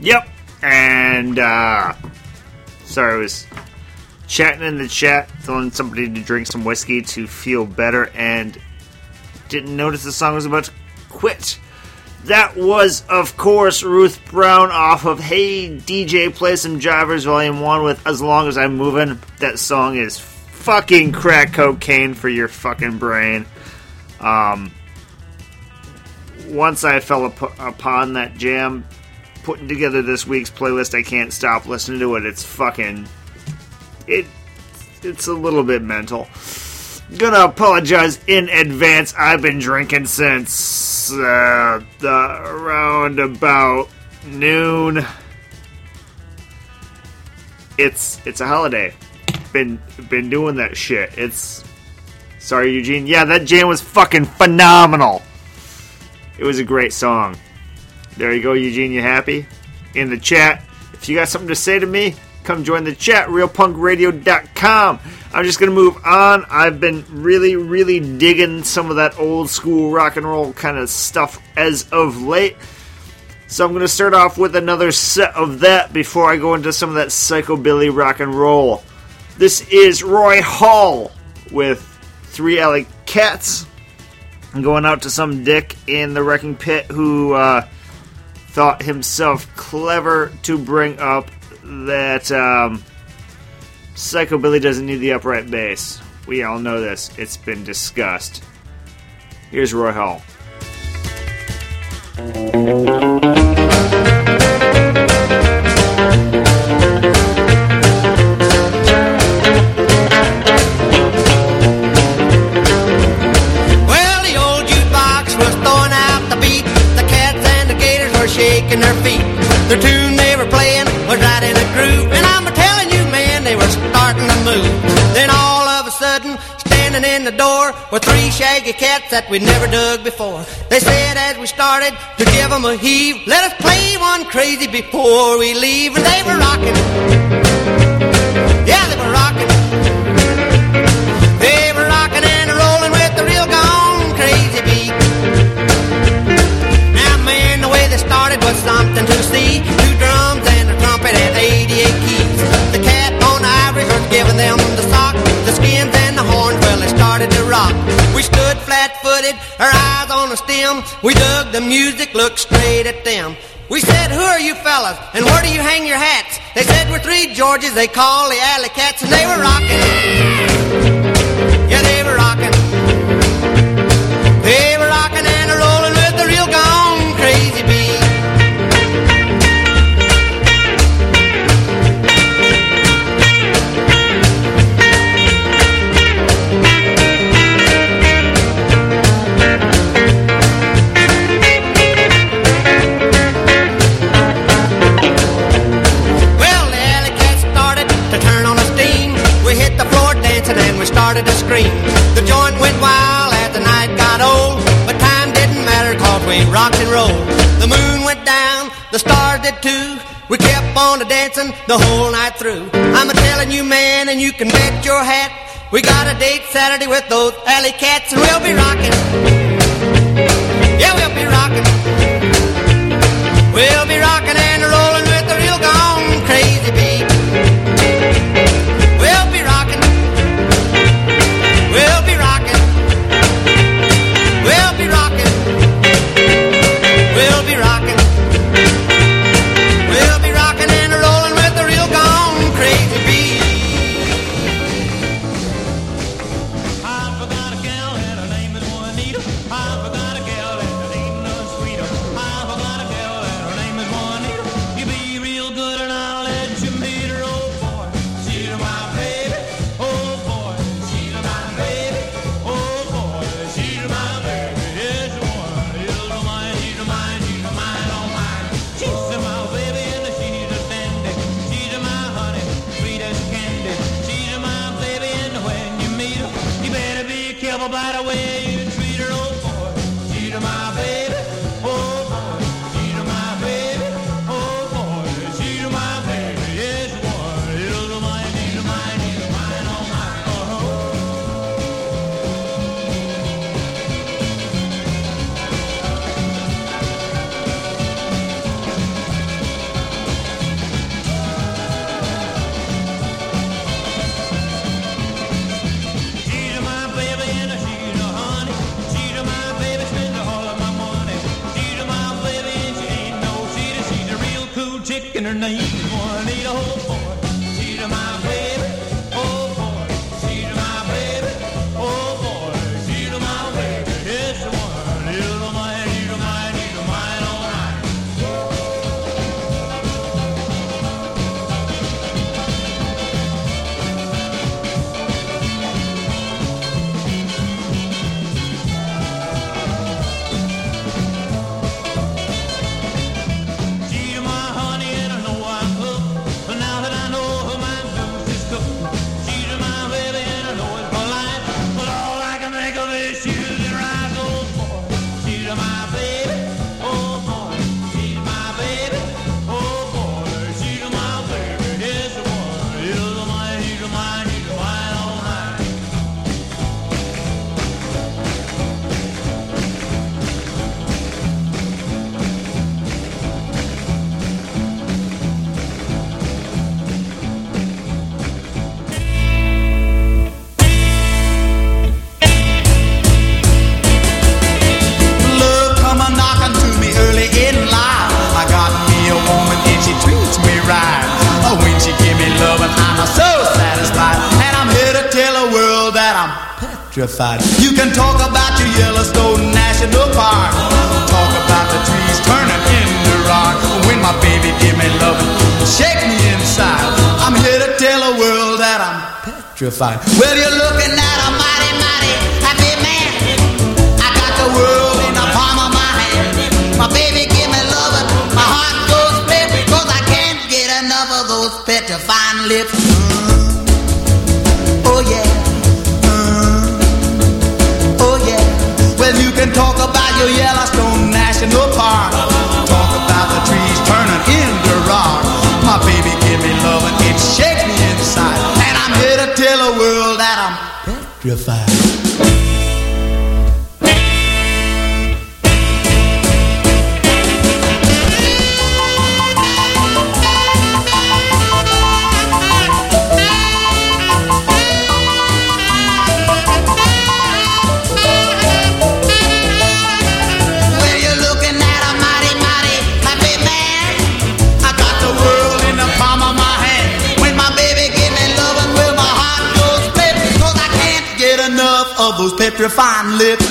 Yep. And uh sorry, I was chatting in the chat, telling somebody to drink some whiskey to feel better, and didn't notice the song was about to quit. That was, of course, Ruth Brown off of Hey DJ Play Some Jivers Volume 1 with As Long As I'm Moving. That song is fucking crack cocaine for your fucking brain. Um, once I fell up- upon that jam, putting together this week's playlist, I can't stop listening to it. It's fucking. It. It's a little bit mental. Gonna apologize in advance. I've been drinking since uh, the around about noon. It's it's a holiday. Been been doing that shit. It's sorry, Eugene. Yeah, that jam was fucking phenomenal. It was a great song. There you go, Eugene. You happy? In the chat. If you got something to say to me, come join the chat. RealPunkRadio.com. I'm just gonna move on. I've been really, really digging some of that old school rock and roll kind of stuff as of late. So I'm gonna start off with another set of that before I go into some of that psychobilly rock and roll. This is Roy Hall with Three Alley Cats. I'm going out to some dick in the wrecking pit who uh, thought himself clever to bring up that um, Psychobilly doesn't need the upright bass. We all know this. It's been discussed. Here's Roy Hall. The door were three shaggy cats that we'd never dug before. They said as we started to give them a heave, let us play one crazy before we leave. And they were rocking. Yeah, they were rocking. They were rocking and rolling with the real gone crazy beat. Now, man, the way they started was something to see. Two drums and a trumpet and 88 keys. The cat on the ivory was giving them started to rock. We stood flat footed, our eyes on the stem. We dug the music, looked straight at them. We said, who are you fellas? And where do you hang your hats? They said, we're three Georges, they call the alley cats, and they were rocking. Yeah, they were rocking. We started to scream. The joint went wild as the night got old, but time didn't matter cause we rocked and rolled. The moon went down, the stars did too. We kept on a dancing the whole night through. I'm a telling you, man, and you can bet your hat. We got a date Saturday with those alley cats, and we'll be rocking. Yeah, we'll be rocking. We'll be rocking chick petrified. You can talk about your Yellowstone National Park. Talk about the trees turning into rock. When my baby give me love shake me inside. I'm here to tell the world that I'm petrified. Well, you're looking at a mighty, mighty happy man. I got the world in the palm of my hand. My baby give me love my heart goes split because I can't get enough of those petrifying lips. Can talk about your Yellowstone National Park. Talk about the trees turning into rock. My baby give me love and it shakes me inside. And I'm here to tell the world that I'm petrified. Those petrifying lips.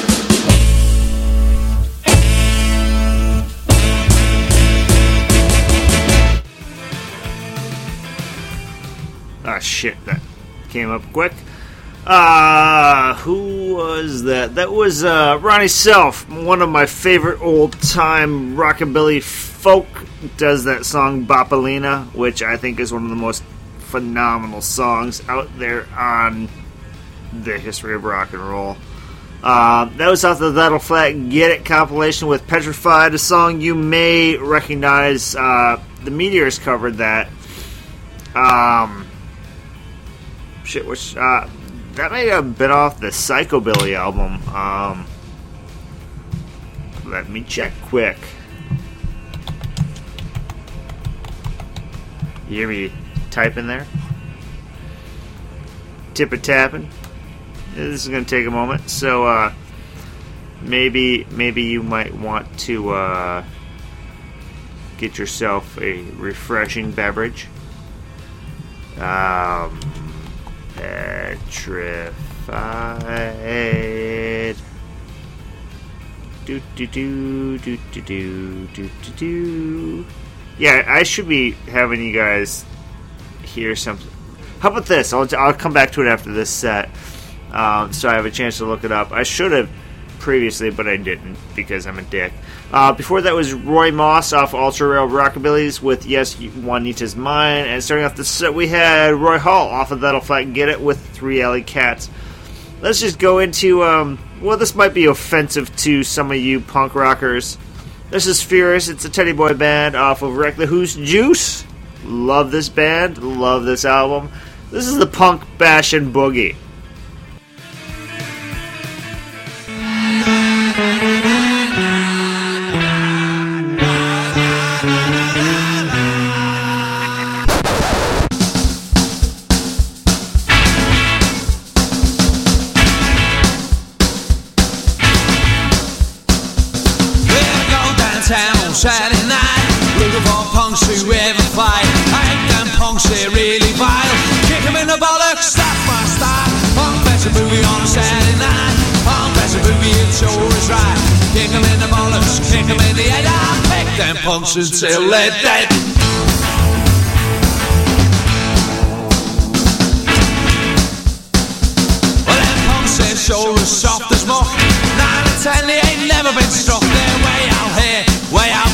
Ah, shit, that came up quick. Uh, who was that? That was uh, Ronnie Self, one of my favorite old time rockabilly folk. Does that song Bopalina, which I think is one of the most phenomenal songs out there on the history of rock and roll. Uh, that was off the That'll Flat Get It compilation with Petrified, a song you may recognize. Uh, the Meteors covered that. Um, shit, which uh, that may have been off the Psychobilly album. Um, let me check quick. You hear me typing there? Tip Tipper tapping. This is going to take a moment, so uh, maybe maybe you might want to uh, get yourself a refreshing beverage. Um, petrified. Do do do do do do do do do. Yeah, I should be having you guys hear something. How about this? I'll I'll come back to it after this set, um, so I have a chance to look it up. I should have previously, but I didn't because I'm a dick. Uh, before that was Roy Moss off Ultra Rail Rockabilly's with Yes Juanita's Mine, and starting off the set we had Roy Hall off of That'll Flat Get It with Three Alley Cats. Let's just go into um, well, this might be offensive to some of you punk rockers. This is Furious. It's a Teddy Boy band off of Wreck the Who's Juice. Love this band. Love this album. This is the punk bash and boogie. Saturday night Looking for punks who ever fight. Ain't them punks, they're really vile. Kick 'em in the bollocks, that's my style. Punk best a movie on a Saturday night. Punk best a movie, it sure is right. Kick 'em in the bollocks, kick 'em in the head. I'll pick them punks until they're dead. Well, them punks, they're sure as soft as muck. Nine and ten, they ain't never been struck. They're way out here, way out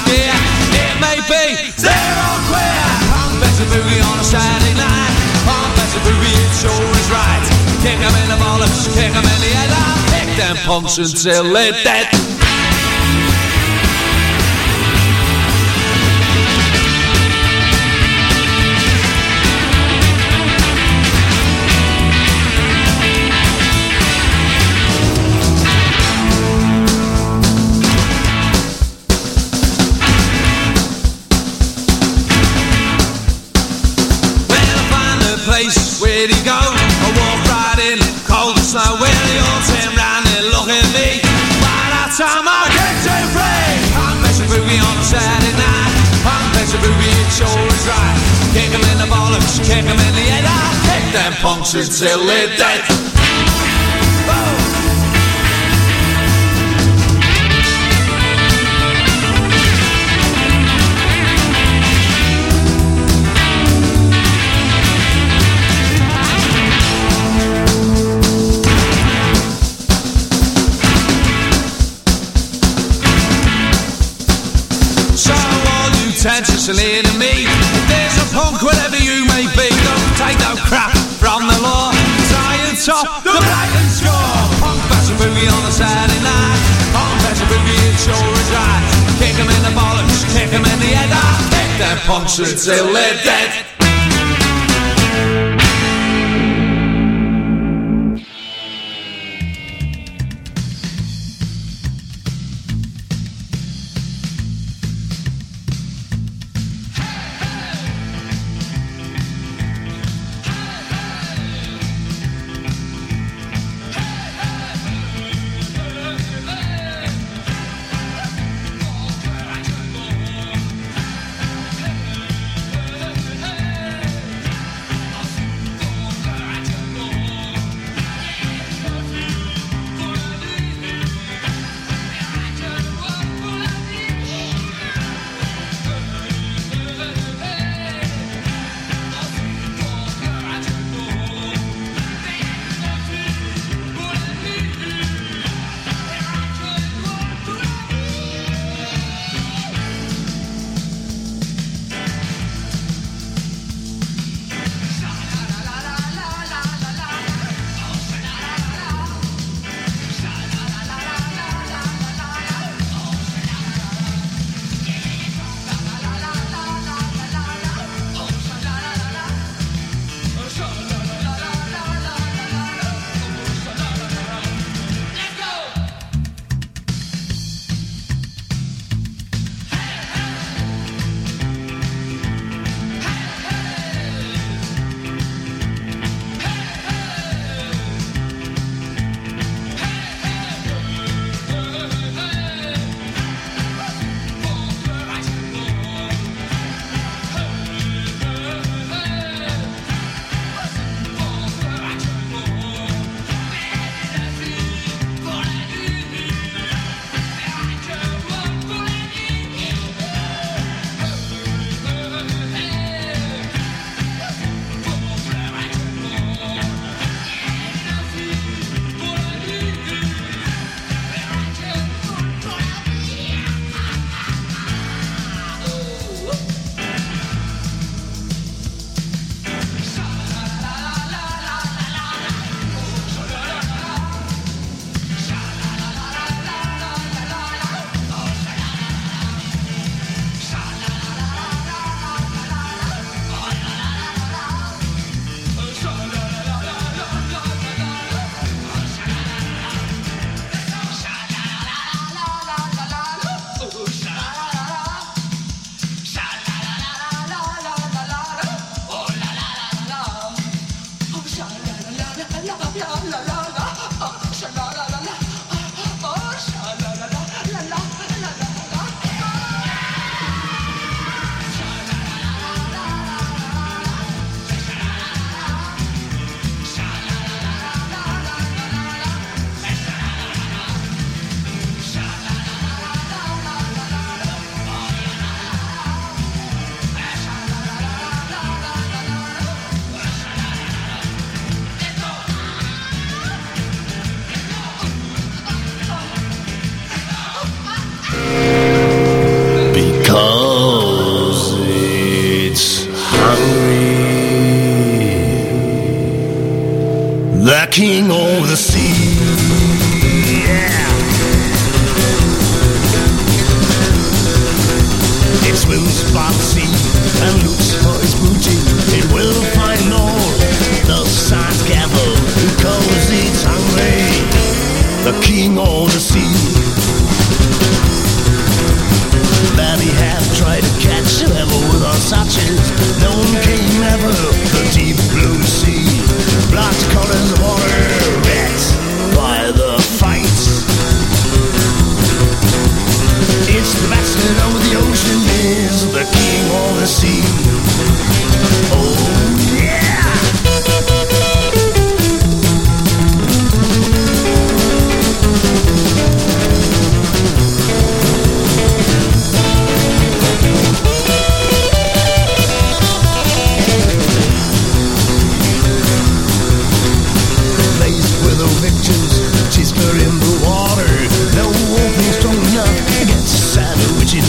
be all queer. Punk better boogie on a Saturday night. Punk better boogie, it sure is right. Kick 'em in the bollocks, kick 'em in the head. I'll pick them punks until they're dead. In bollocks, kick 'em in the head. I'll kick them punks until they're dead. Oh. So all sure. Kick 'em in the bollocks, kick 'em in the head. I kick them punks until they're dead.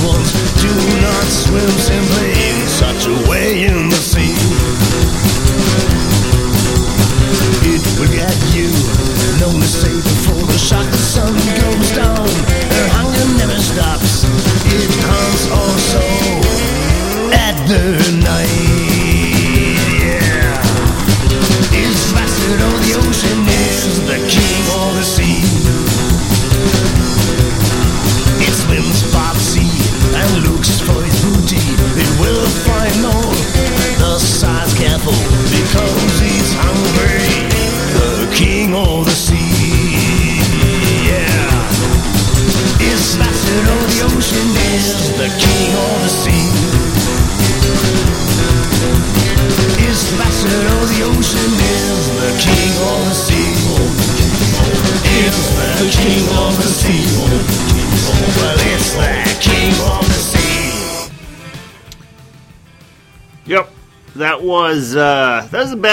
Do not swim simply in such a way. In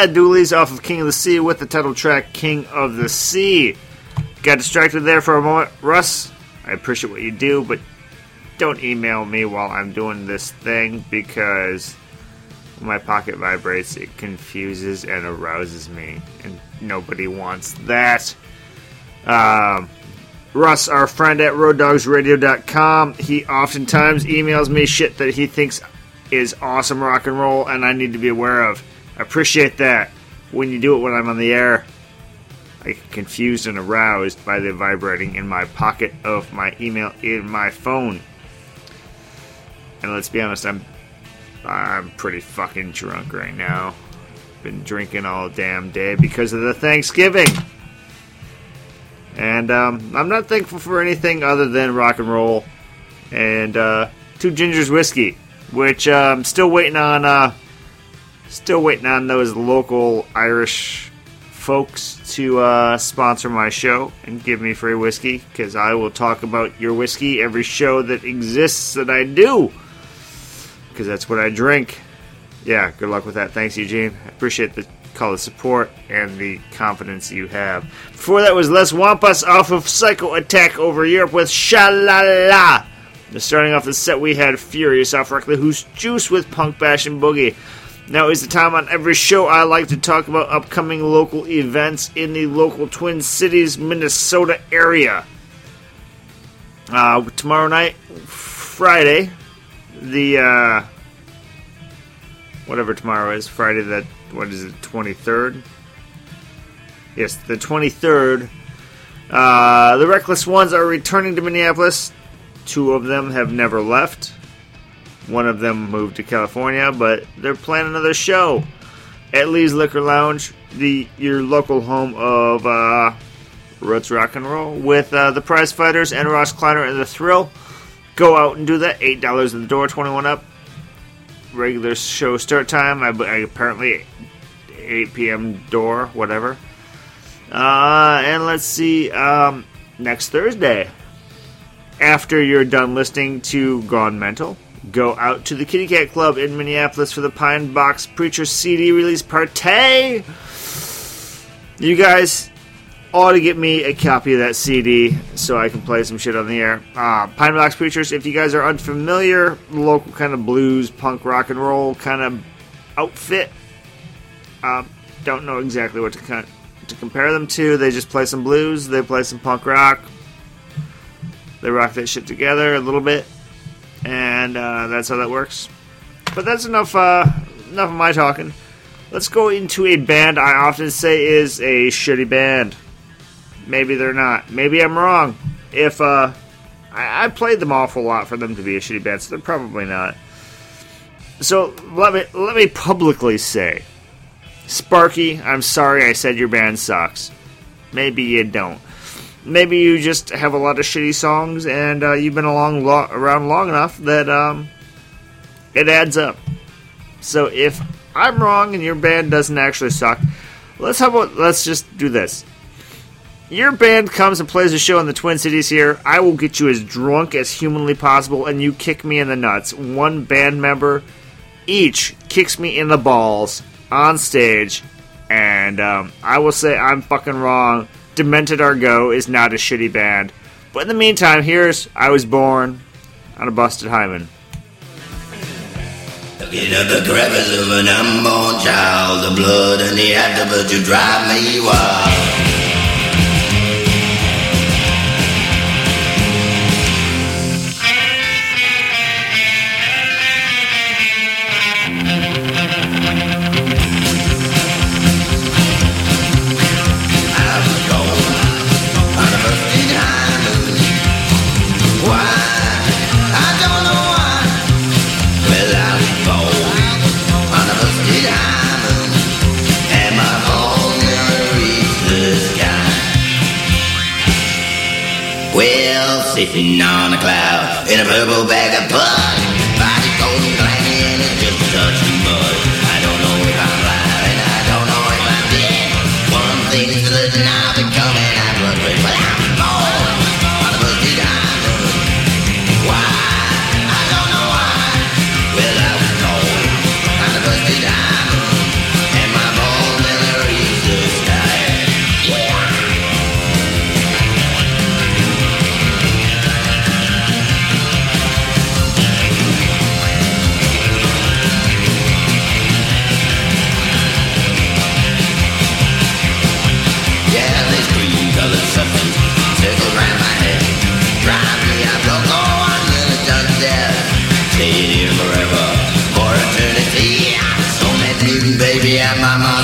that Bad Doolies off of King of the Sea with the title track King of the Sea. Got distracted there for a moment. Russ, I appreciate what you do, but don't email me while I'm doing this thing because my pocket vibrates, it confuses and arouses me, and nobody wants that. Um, Russ, our friend at roaddogsradio.com, he oftentimes emails me shit that he thinks is awesome rock and roll and I need to be aware of. Appreciate that. When you do it when I'm on the air, I get confused and aroused by the vibrating in my pocket of my email in my phone. And let's be honest, I'm I'm pretty fucking drunk right now. Been drinking all damn day because of the Thanksgiving. And um, I'm not thankful for anything other than rock and roll and uh, two gingers whiskey, which uh, I'm still waiting on. Uh, still waiting on those local Irish folks to uh, sponsor my show and give me free whiskey because I will talk about your whiskey every show that exists that I do because that's what I drink. Yeah, good luck with that. Thanks, Eugene. I appreciate the call of support and the confidence you have. Before that was Les Wampas off of Psycho Attack over Europe with Shalala. Starting off the set, we had Furious off Reckless Who's Juice with Punk Bash and Boogie. Now is the time on every show I like to talk about upcoming local events in the local Twin Cities, Minnesota area. Uh, tomorrow night, Friday, the uh, whatever tomorrow is, Friday the what is it, twenty third? Yes, the twenty third. Uh, the Reckless Ones are returning to Minneapolis. Two of them have never left. One of them moved to California, but they're planning another show at Lee's Liquor Lounge, the your local home of uh, Roots Rock and Roll, with uh, the Prize Fighters and Ross Kleiner and the Thrill. Go out and do that. Eight dollars at the door, twenty-one up. Regular show start time. I, I apparently 8 p.m. door, whatever. Uh, and let's see. Um, next Thursday, after you're done listening to Gone Mental, go out to the Kitty Cat Club in Minneapolis for the Pine Box Preacher CD release party. You guys ought to get me a copy of that CD so I can play some shit on the air. Uh, Pine Box Preachers, if you guys are unfamiliar, local kind of blues, punk, rock and roll kind of outfit. Um, don't know exactly what to to compare them to. They just play some blues, they play some punk rock. They rock that shit together a little bit, and uh, that's how that works. But that's enough. Uh, enough of my talking. Let's go into a band I often say is a shitty band. Maybe they're not. Maybe I'm wrong. If uh, I, I played them awful lot for them to be a shitty band, so they're probably not. So let me let me publicly say, Sparky, I'm sorry I said your band sucks. Maybe you don't. Maybe you just have a lot of shitty songs, and uh, you've been along lo- around long enough that um, it adds up. So if I'm wrong and your band doesn't actually suck, let's how about let's just do this. Your band comes and plays a show in the Twin Cities here. I will get you as drunk as humanly possible, and you kick me in the nuts. One band member each kicks me in the balls on stage, and um, I will say I'm fucking wrong. Demented Are Go is not a shitty band. But in the meantime, here's I Was Born on a Busted Hymen. Looking at the crevice of an unborn child, the blood and the afterbirth to drive me wild. Sitting on a cloud in a purple bag of pud, baby, and my mom's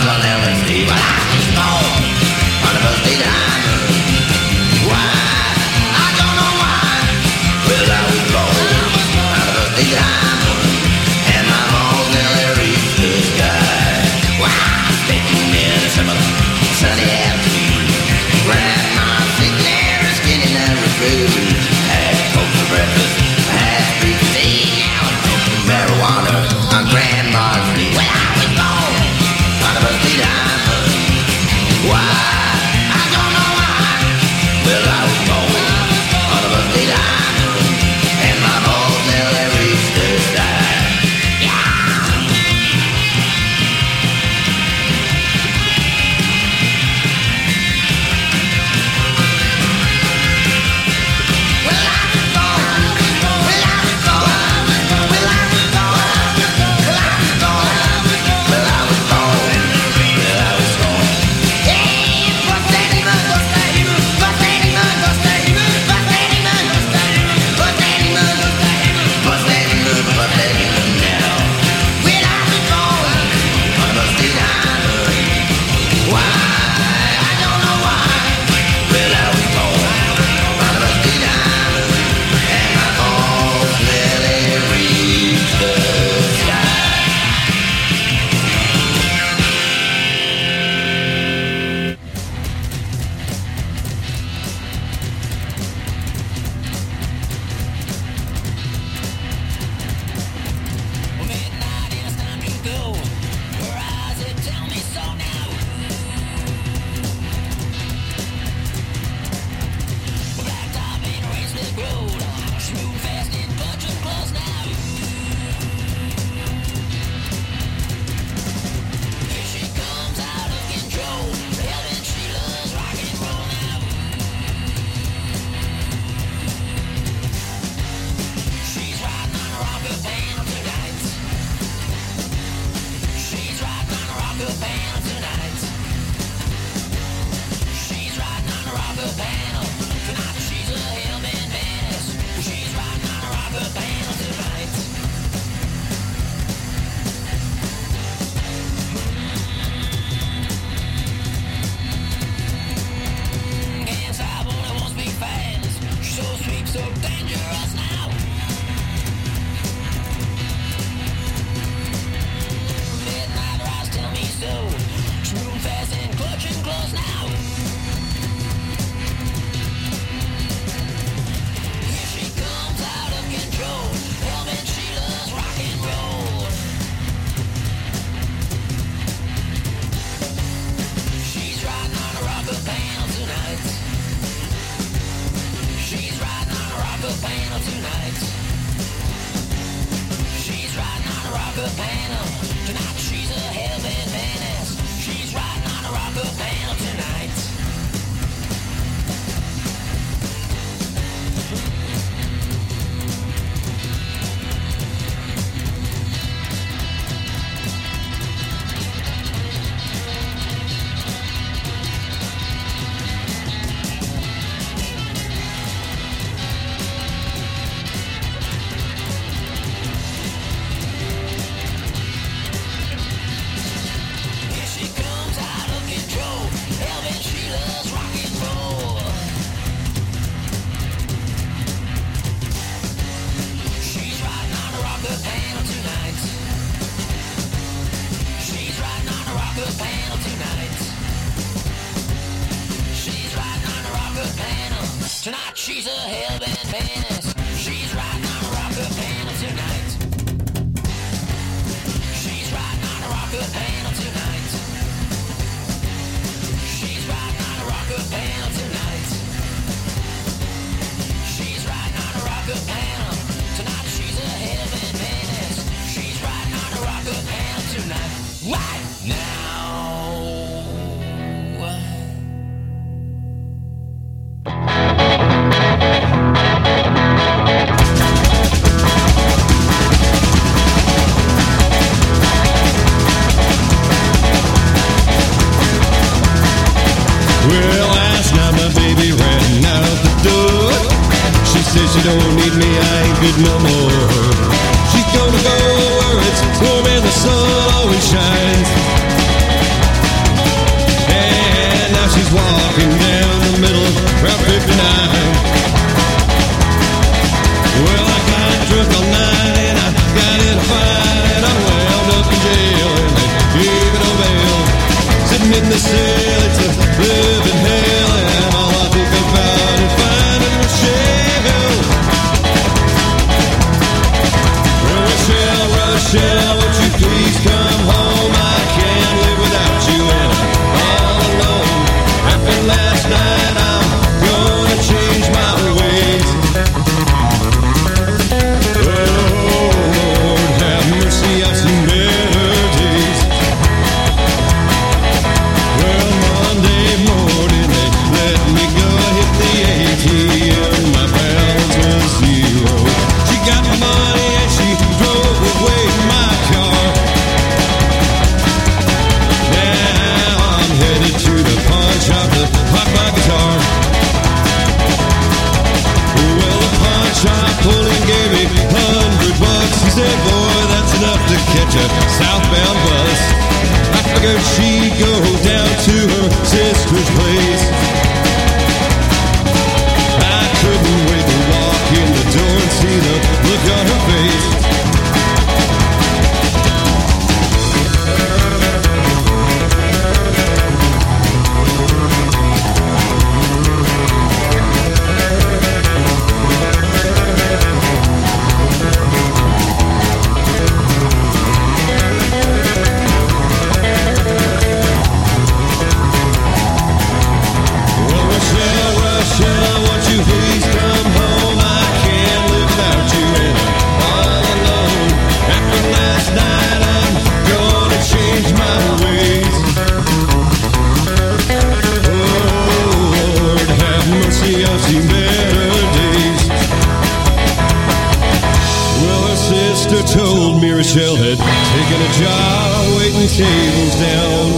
Rochelle had taken a job waiting tables down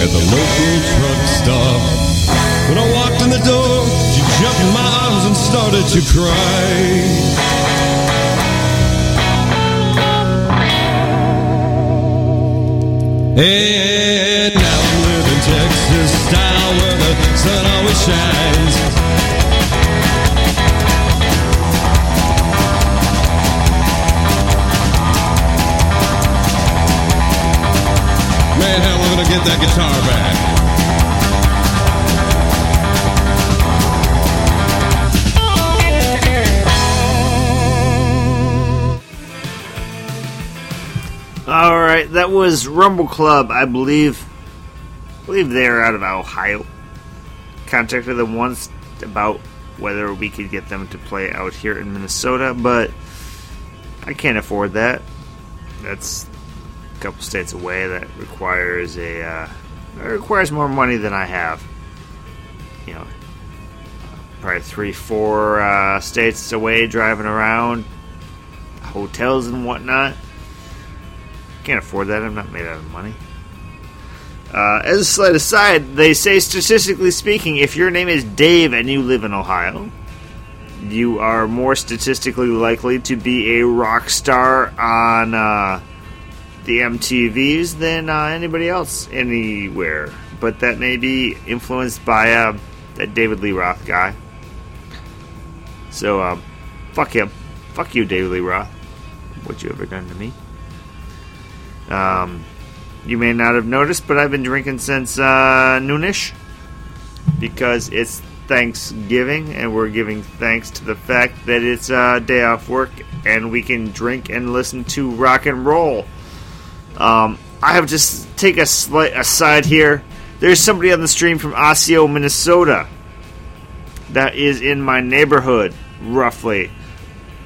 at the local truck stop. When I walked in the door, she jumped in my arms and started to cry. And now I'm living Texas style where the sun always shines. Get that guitar back? All right, that was Rumble Club, I believe. I believe they're out of Ohio. Contacted them once about whether we could get them to play out here in Minnesota, but I can't afford that. That's couple states away. That requires a uh, requires more money than I have. You know, probably three, four uh, states away, driving around, hotels and whatnot. Can't afford that. I'm not made out of money. Uh, as a slight aside, they say statistically speaking, if your name is Dave and you live in Ohio, you are more statistically likely to be a rock star on uh, the MTVs than uh, anybody else anywhere. But that may be influenced by uh, that David Lee Roth guy. So, uh, fuck him. Fuck you, David Lee Roth. What you ever done to me? Um, you may not have noticed, but I've been drinking since uh, noonish because it's Thanksgiving, and we're giving thanks to the fact that it's a day off work and we can drink and listen to rock and roll. Um, I have just take a slight aside here. There's somebody on the stream from Osseo, Minnesota, that is in my neighborhood, roughly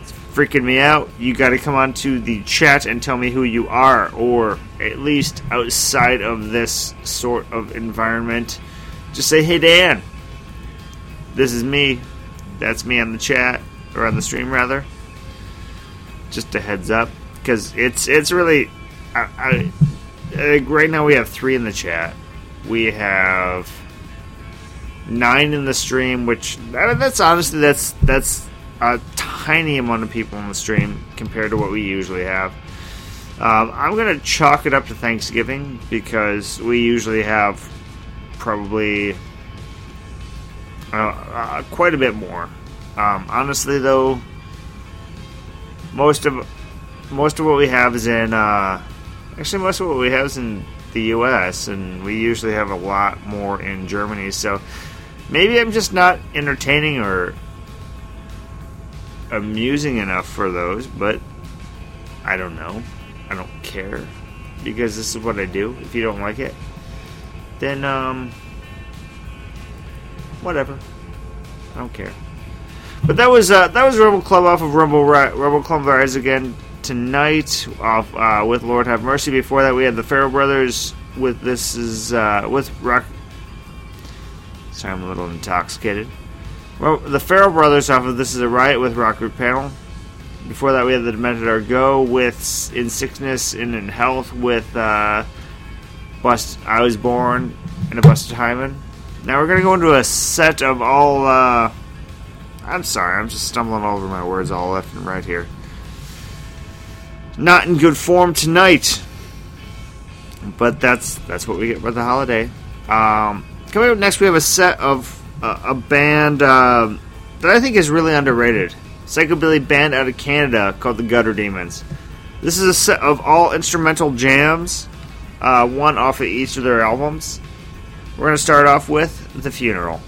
It's freaking me out, you got to come on to the chat and tell me who you are, or at least outside of this sort of environment, just say, "Hey Dan, this is me." That's me on the chat or on the stream rather. Just a heads up, because it's it's really, I, I, uh, right now we have three in the chat. We have nine in the stream, which that, that's honestly that's that's a tiny amount of people in the stream compared to what we usually have. Um, I'm gonna chalk it up to Thanksgiving because we usually have probably uh, uh, quite a bit more. Um, honestly, though, most of most of what we have is in uh, actually most of what we have is in the U.S. and we usually have a lot more in Germany. So maybe I'm just not entertaining or amusing enough for those, but I don't know. I don't care because this is what I do. If you don't like it, then um whatever. I don't care. But that was uh, that was Rebel Club off of Rebel Rebel Club Rise again tonight off uh, with Lord Have Mercy. Before that, we had the Farrell Brothers with this is uh, with Rock. Sorry, I'm a little intoxicated. Well, the Farrell Brothers off of This Is a Riot with Rock Group Panel. Before that, we had the Demented Go with In Sickness and in Health with uh, Bust. I Was Born and a Busted Hymen. Now we're gonna go into a set of all. Uh, I'm sorry, I'm just stumbling over my words all left and right here. Not in good form tonight, but that's that's what we get for the holiday. Um, coming up next, we have a set of uh, a band uh, that I think is really underrated. Psychobilly band out of Canada called the Gutter Demons. This is a set of all instrumental jams, uh, one off of each of their albums. We're going to start off with The Funeral.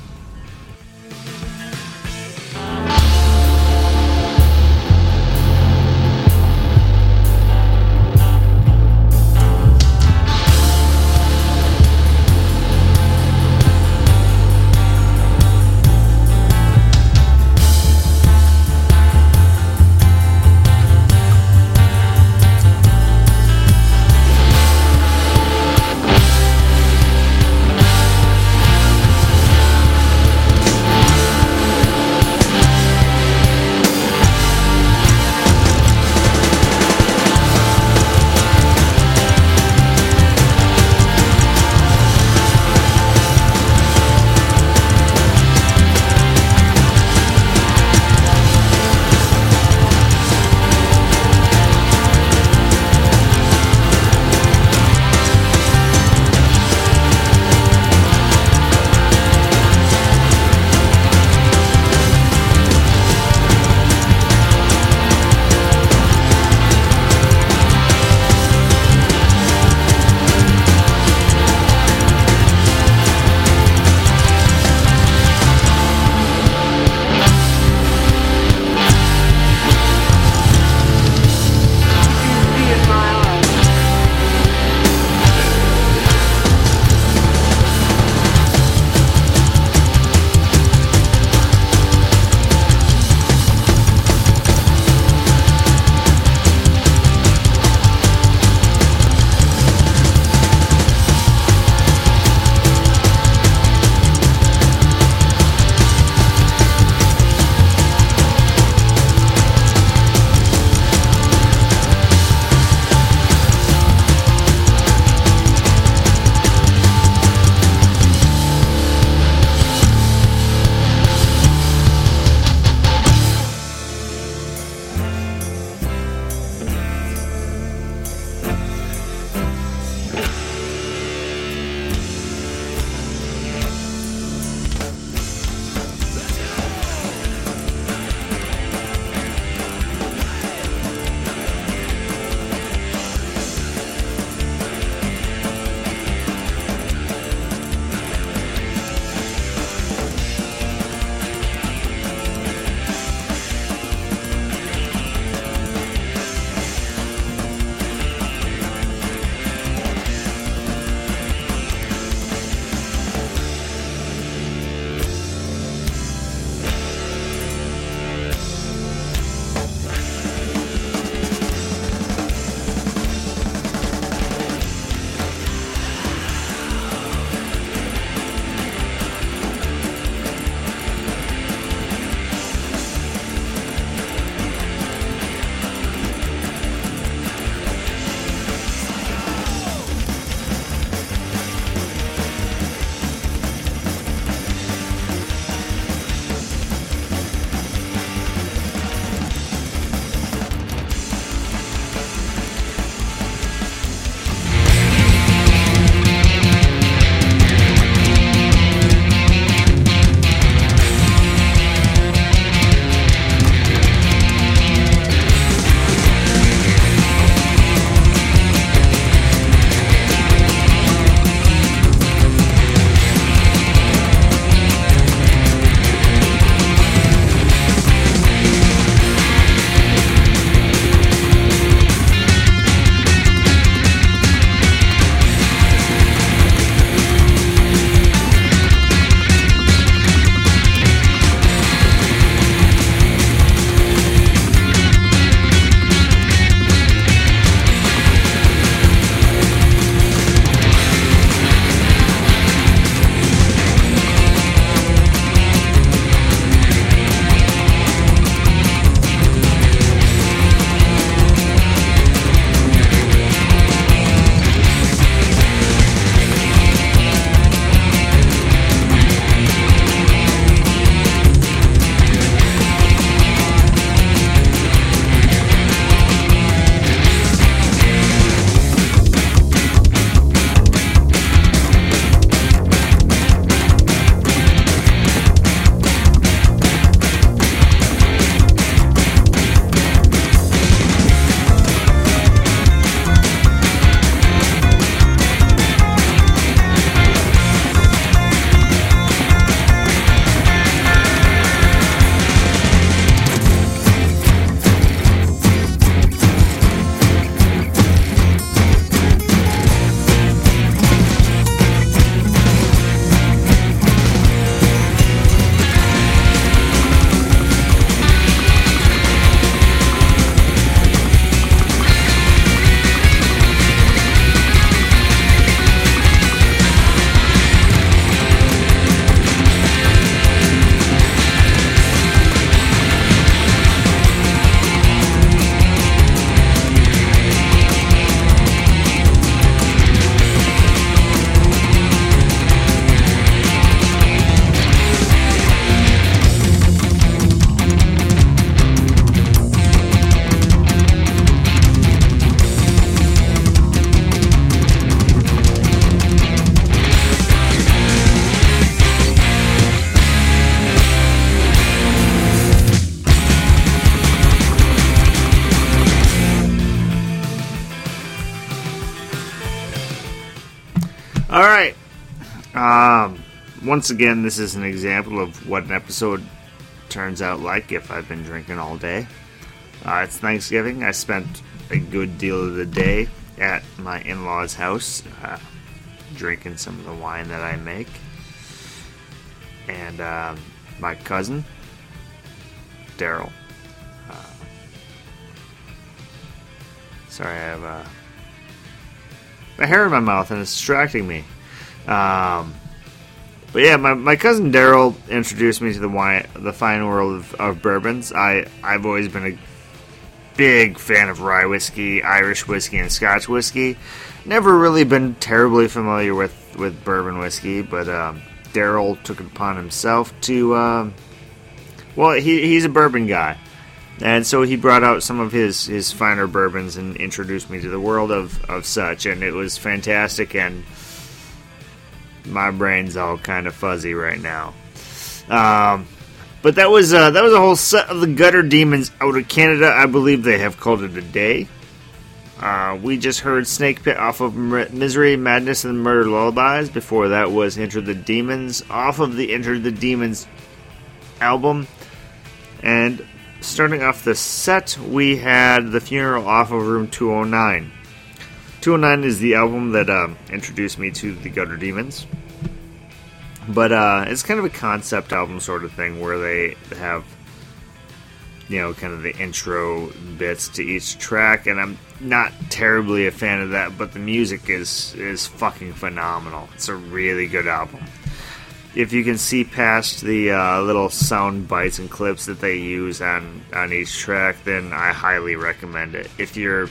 Once again, this is an example of what an episode turns out like if I've been drinking all day. Uh, it's Thanksgiving. I spent a good deal of the day at my in law's house uh, drinking some of the wine that I make. And um, my cousin, Daryl. Uh, sorry, I have uh, a hair in my mouth and it's distracting me. Um, but yeah, my, my cousin Daryl introduced me to the wine, the fine world of, of bourbons. I I've always been a big fan of rye whiskey, Irish whiskey, and Scotch whiskey. Never really been terribly familiar with with bourbon whiskey, but um, Daryl took it upon himself to. Um, well, he, he's a bourbon guy, and so he brought out some of his his finer bourbons and introduced me to the world of of such, and it was fantastic and my brain's all kind of fuzzy right now. Um, but that was uh, that was a whole set of the Gutter Demons out of Canada. I believe they have called it a day. Uh, we just heard Snake Pit off of Misery, Madness, and Murder Lullabies. Before that was Enter the Demons off of the Enter the Demons album. And starting off the set, we had The Funeral off of Room 209. 209 is the album that um, introduced me to the Gutter Demons. But uh, it's kind of a concept album sort of thing where they have, you know, kind of the intro bits to each track, and I'm not terribly a fan of that, but the music is is fucking phenomenal. It's a really good album. If you can see past the uh, little sound bites and clips that they use on on each track, then I highly recommend it. If you're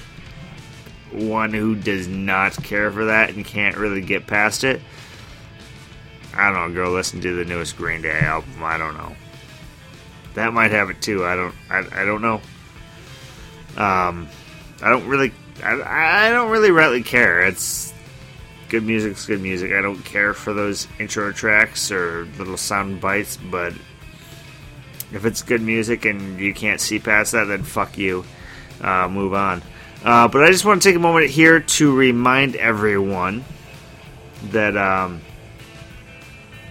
one who does not care for that and can't really get past it, I don't know, go listen to the newest Green Day album. I don't know. That might have it too. I don't. I, I don't know. Um, I don't really. I, I don't really rightly care. It's good music's good music. I don't care for those intro tracks or little sound bites, but if it's good music and you can't see past that, then fuck you. Uh, move on. Uh, but I just want to take a moment here to remind everyone that um,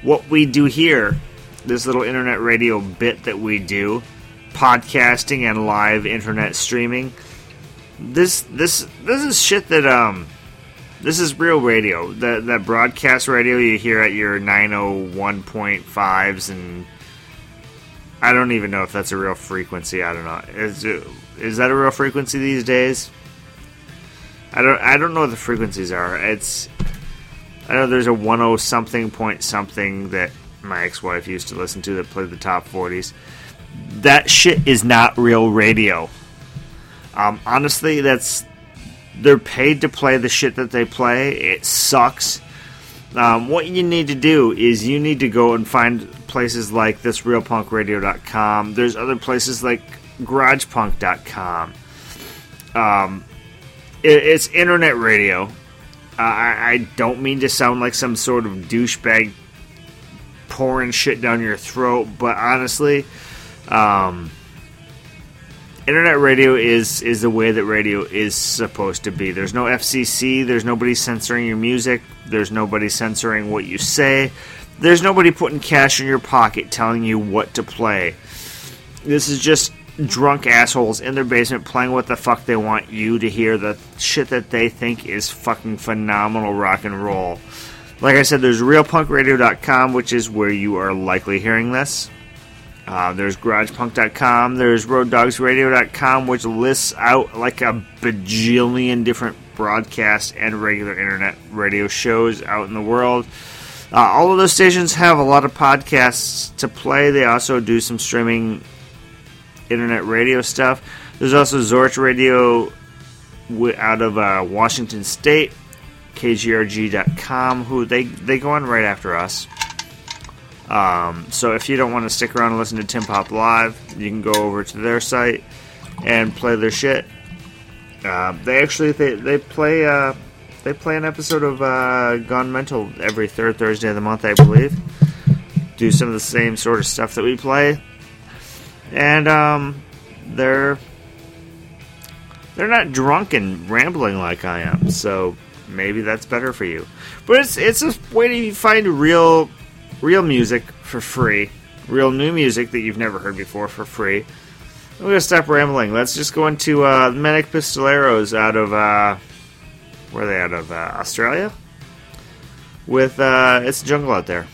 what we do here, this little internet radio bit that we do, podcasting and live internet streaming, this this this is shit that um this is real radio. That that broadcast radio you hear at your 901.5s and I don't even know if that's a real frequency. I don't know. Is is that a real frequency these days? I don't I don't know what the frequencies are. It's I know there's a 10 something point something that my ex-wife used to listen to that played the top 40s. That shit is not real radio. Um, honestly, that's they're paid to play the shit that they play. It sucks. Um, what you need to do is you need to go and find places like thisrealpunkradio.com. There's other places like garagepunk.com. Um, it's internet radio. Uh, I, I don't mean to sound like some sort of douchebag pouring shit down your throat, but honestly, um, internet radio is is the way that radio is supposed to be. There's no FCC. There's nobody censoring your music. There's nobody censoring what you say. There's nobody putting cash in your pocket telling you what to play. This is just drunk assholes in their basement playing what the fuck they want you to hear the shit that they think is fucking phenomenal rock and roll. Like I said, there's realpunkradio.com, which is where you are likely hearing this. Uh, there's garagepunk.com. There's roaddogsradio.com, which lists out like a bajillion different broadcast and regular internet radio shows out in the world. Uh, all of those stations have a lot of podcasts to play. They also do some streaming internet radio stuff. There's also Zorch Radio out of uh, Washington State, KGRG.com, who they, they go on right after us. Um, so if you don't want to stick around and listen to Tim Pop Live, you can go over to their site and play their shit. Uh, they actually they, they play uh, they play an episode of uh, Gone Mental every third Thursday of the month, I believe. Do some of the same sort of stuff that we play, and um, they're they're not drunk and rambling like I am. So maybe that's better for you. But it's it's a way to find real real music for free, real new music that you've never heard before for free. I'm gonna stop rambling. Let's just go into uh, Manic Pistoleros out of uh, where are they out of uh, Australia? With uh, it's jungle out there.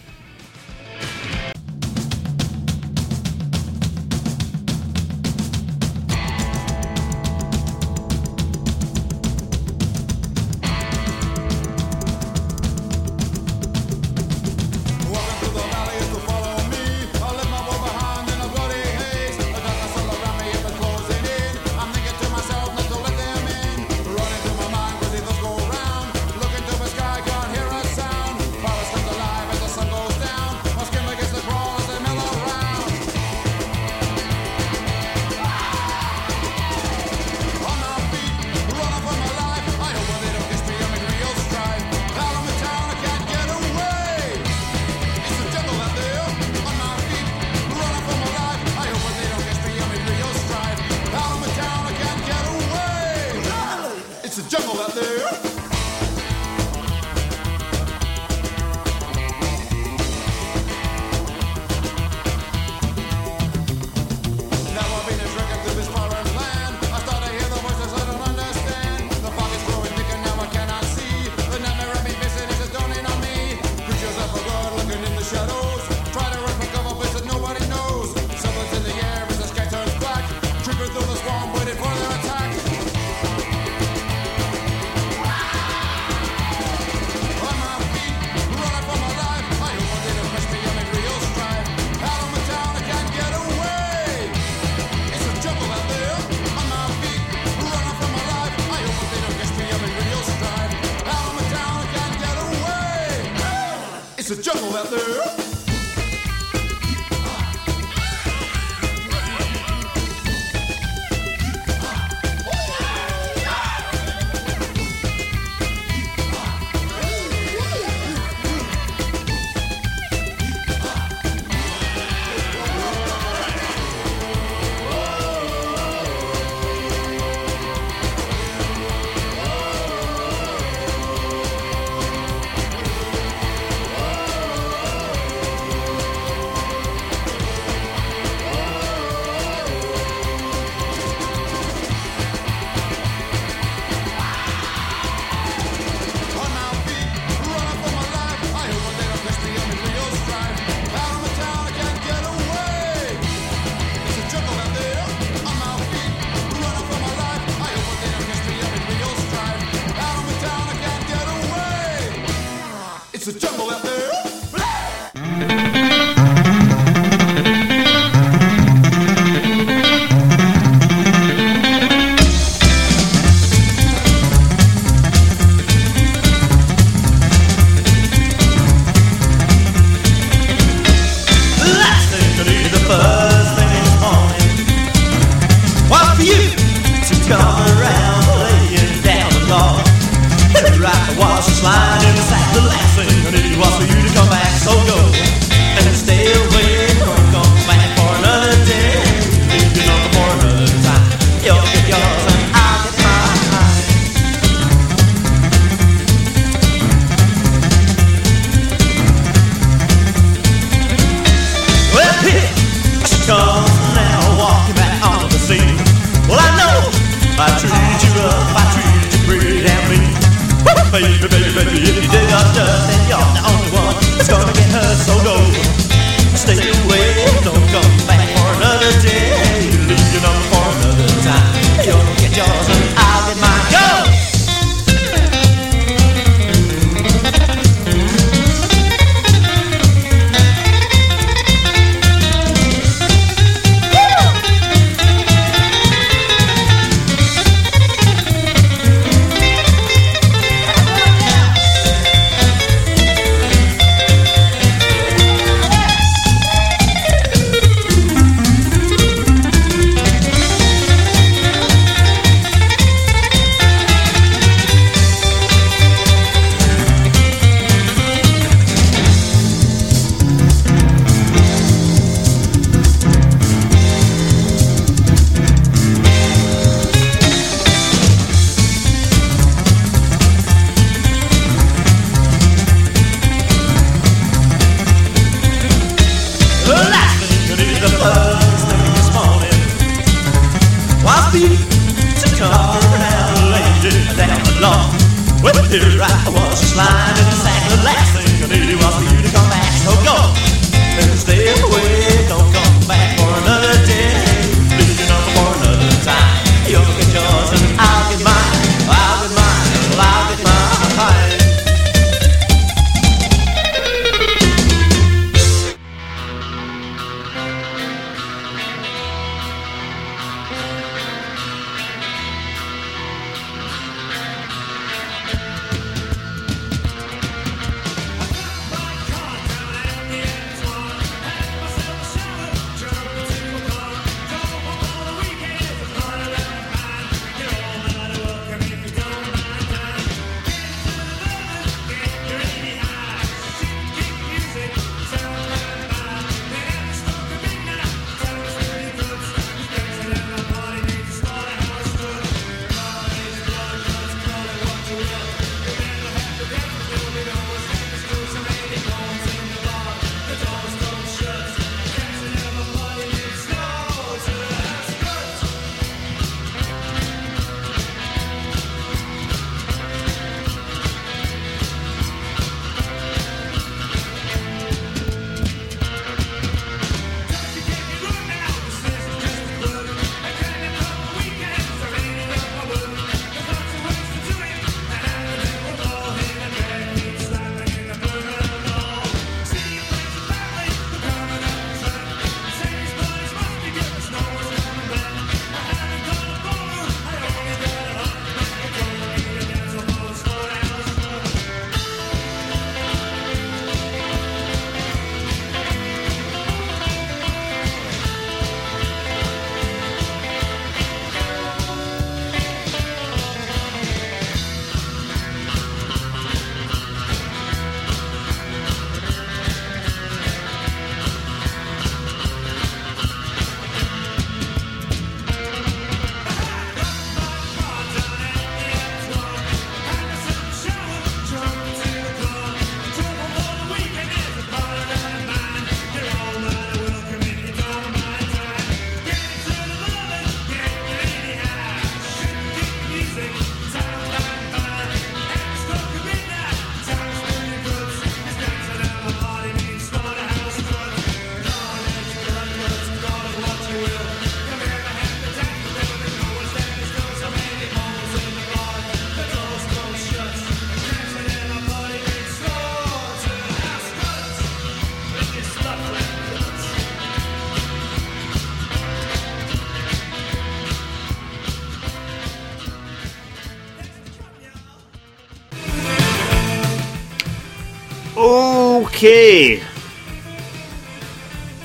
Okay.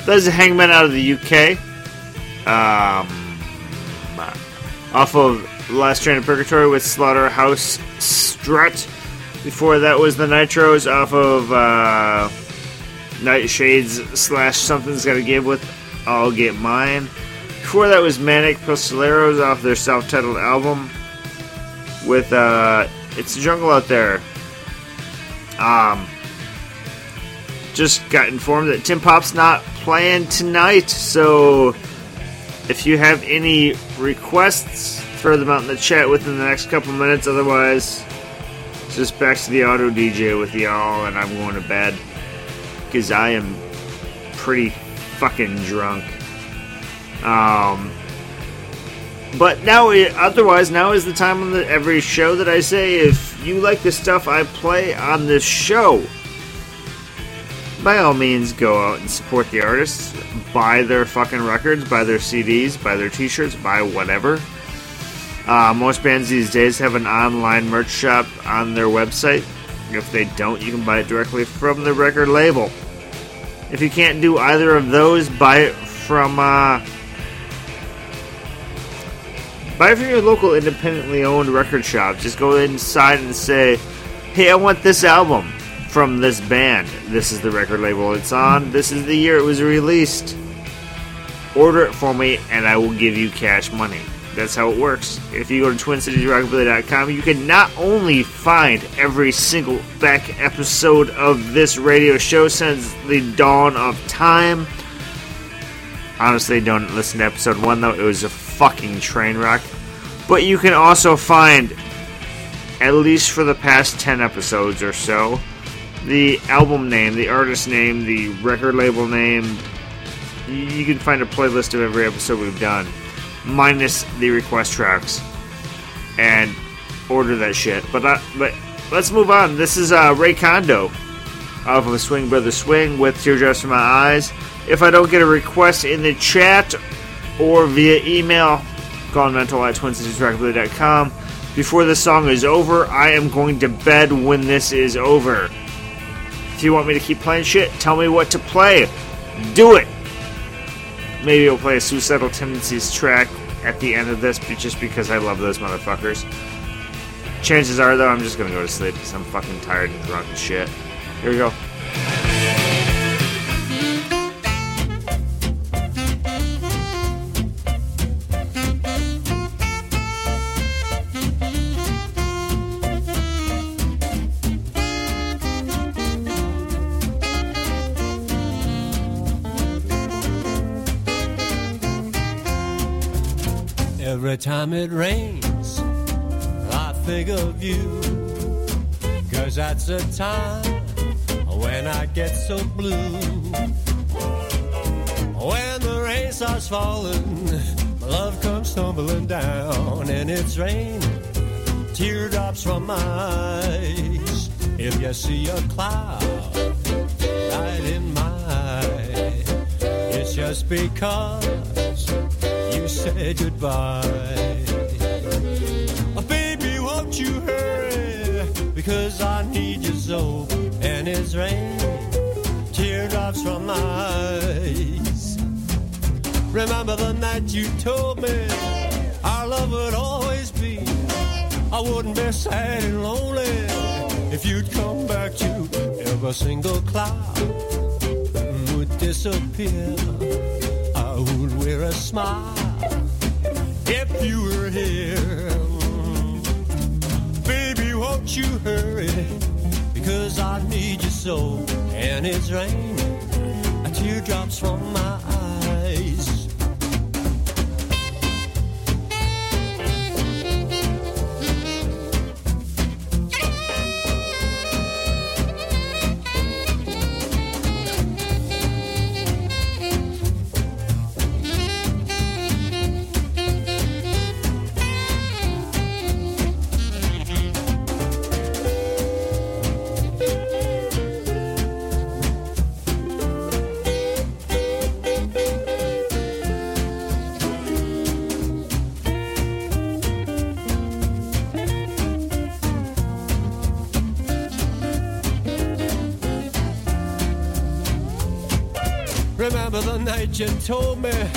That is a hangman out of the UK. Um, off of Last Train of Purgatory with Slaughterhouse Strut. Before that was the Nitros off of uh, Nightshades slash Something's Gotta Give with I'll Get Mine. Before that was Manic Pistoleros off their self titled album with uh, It's a Jungle Out There. Um, just got informed that Tim Pop's not playing tonight, so if you have any requests, throw them out in the chat within the next couple minutes. Otherwise, just back to the auto DJ with y'all, and I'm going to bed because I am pretty fucking drunk. Um, but now, otherwise, now is the time on the, every show that I say if you like the stuff I play on this show by all means go out and support the artists. Buy their fucking records, buy their CDs, buy their t shirts, buy whatever. Uh, most bands these days have an online merch shop on their website. If they don't, you can buy it directly from the record label. If you can't do either of those, buy it from uh, buy it from your local independently owned record shop. Just go inside and say, "Hey, I want this album." From this band. This is the record label it's on. This is the year it was released. Order it for me, and I will give you cash money. That's how it works. If you go to TwinCitiesRockabilly.com, you can not only find every single back episode of this radio show since the dawn of time. Honestly, don't listen to episode one though; it was a fucking train wreck. But you can also find at least for the past 10 episodes or so. The album name, the artist name, the record label name, you can find a playlist of every episode we've done, minus the request tracks, and order that shit. But uh, but let's move on. This is uh, Ray Condo off of Swing Brother Swing with Teardrops in My Eyes. If I don't get a request in the chat or via email, mental at twincitiesrockabilly.com. Before this song is over, I am going to bed when this is over. If you want me to keep playing shit, tell me what to play. Do it. Maybe I'll play a Suicidal Tendencies track at the end of this, just because I love those motherfuckers. Chances are, though, I'm just gonna go to sleep because I'm fucking tired and drunk and shit. Here we go. Every time it rains, I think of you. Cause that's the time when I get so blue. When the rain starts falling, my love comes tumbling down, and it's raining teardrops from my eyes. If you see a cloud right in my eye, it's just because goodbye. Oh, baby, won't you hurry? Because I need you so. And it's raining teardrops from my eyes. Remember the night you told me our love would always be. I wouldn't be sad and lonely if you'd come back to every single cloud would disappear. I would wear a smile if you were here. Baby, won't you hurry? Because I need you so. And it's raining teardrops from my told me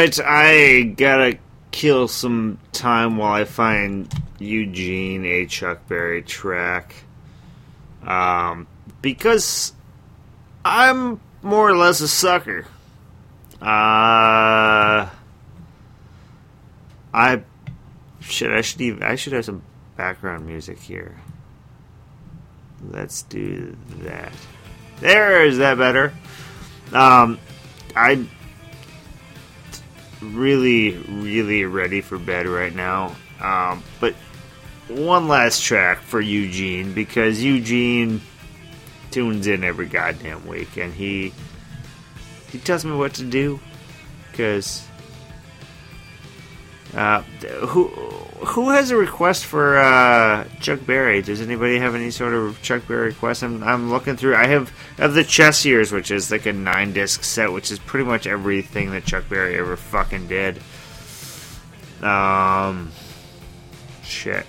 Right, I gotta kill some time while I find Eugene a Chuck Berry track. Um, because I'm more or less a sucker. Uh, I should I should even I should have some background music here. Let's do that. There is that better. Um, I really really ready for bed right now. Um, but one last track for Eugene because Eugene tunes in every goddamn week and he he tells me what to do because uh, who who has a request for uh, Chuck Berry? Does anybody have any sort of Chuck Berry request? I'm, I'm looking through. I have have the Chess Years, which is like a nine disc set, which is pretty much everything that Chuck Berry ever fucking did. Um, shit.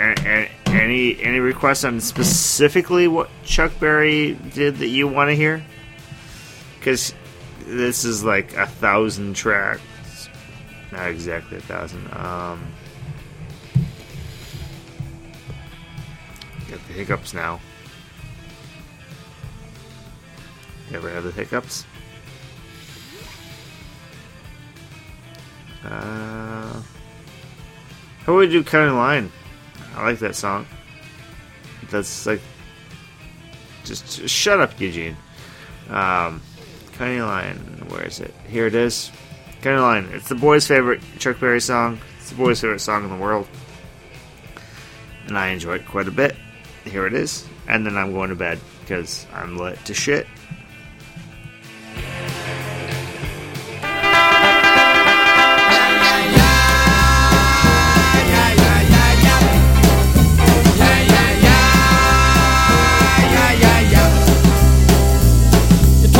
A- a- Any any requests on specifically what Chuck Berry did that you want to hear? Because this is like a thousand tracks. Not exactly a thousand. Um, hiccups now. Ever have the hiccups? Uh, how would you cut in line? I like that song. That's like, just, just shut up, Eugene. Um, County Line, where is it? Here it is. County Line. It's the boys' favorite Chuck Berry song. It's the boys' favorite song in the world, and I enjoy it quite a bit. Here it is, and then I'm going to bed because I'm lit to shit.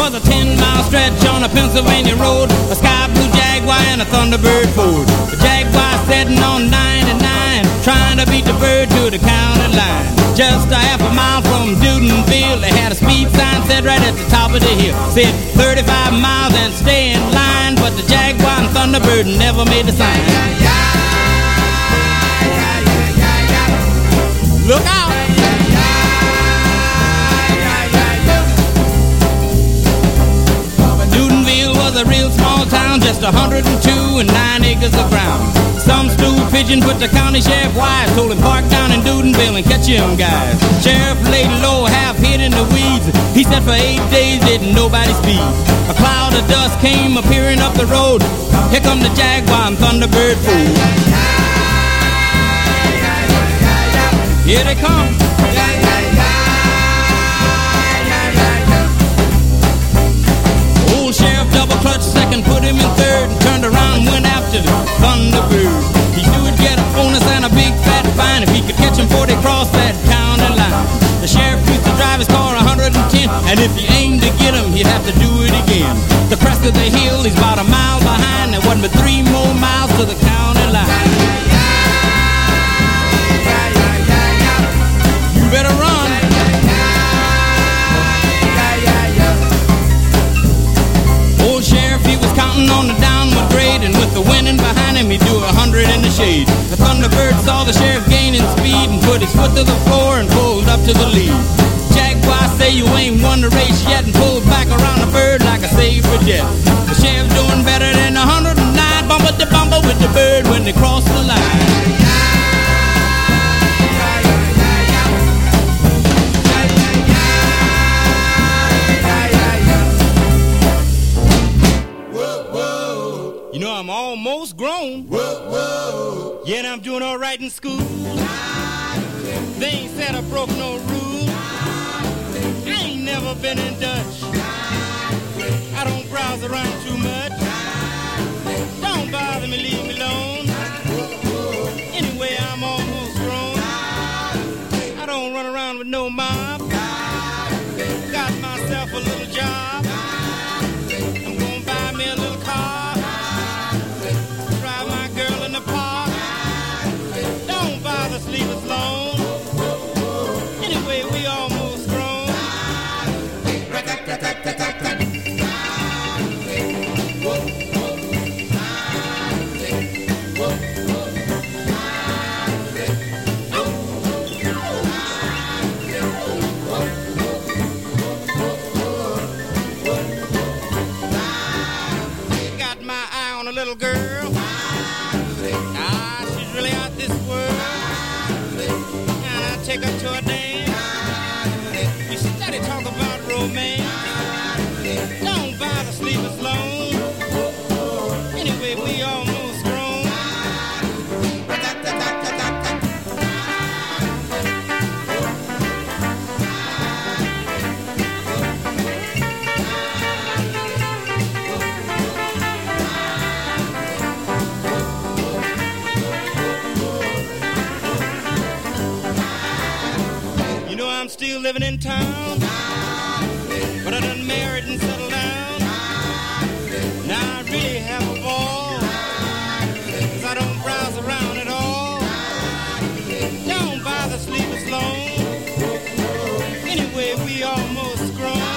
A 10 mile stretch on a Pennsylvania road, a sky blue Jaguar and a Thunderbird Ford. The Jaguar sitting on 99, trying to beat the bird to the county line. Just a half a mile from Dudenville, they had a speed sign set right at the top of the hill. Said 35 miles and stay in line, but the Jaguar and Thunderbird never made the sign. Look out! Was a real small town, just 102 and 9 acres of ground. Some stool pigeon put the county sheriff wise, told him park down in Newtonville and catch him guys. Sheriff laid low, half hid in the weeds. He said for eight days didn't nobody speak. A cloud of dust came appearing up the road. Here come the Jaguar and Thunderbird fool. Here they come. Double clutched second, put him in third, and turned around and went after the Thunderbird. He knew he'd get a bonus and a big fat fine if he could catch him before they crossed that county line. The sheriff used to drive his car 110, and if he aimed to get him, he'd have to do it again. The crest of the hill, he's about a mile behind. There wasn't but three more miles to the county line. Thunderbird saw the sheriff gaining speed and put his foot to the floor and pulled up to the lead. Jaguar say you ain't won the race yet and pulled back around the bird like a saber jet. The sheriff's doing better than a hundred and nine, bumper to bumper with the bird when they cross the line. Grown. Yet I'm doing all right in school. They ain't said I broke no rule. I ain't never been in Dutch. I don't browse around too much. Don't bother me, leave me alone. Anyway, I'm almost grown. I don't run around with no mob. Got myself a little romance. Still living in town, but I done married and settled down. Now I really have a ball, 'cause I don't browse around at all. Don't bother sleepers long. Anyway, we almost grown.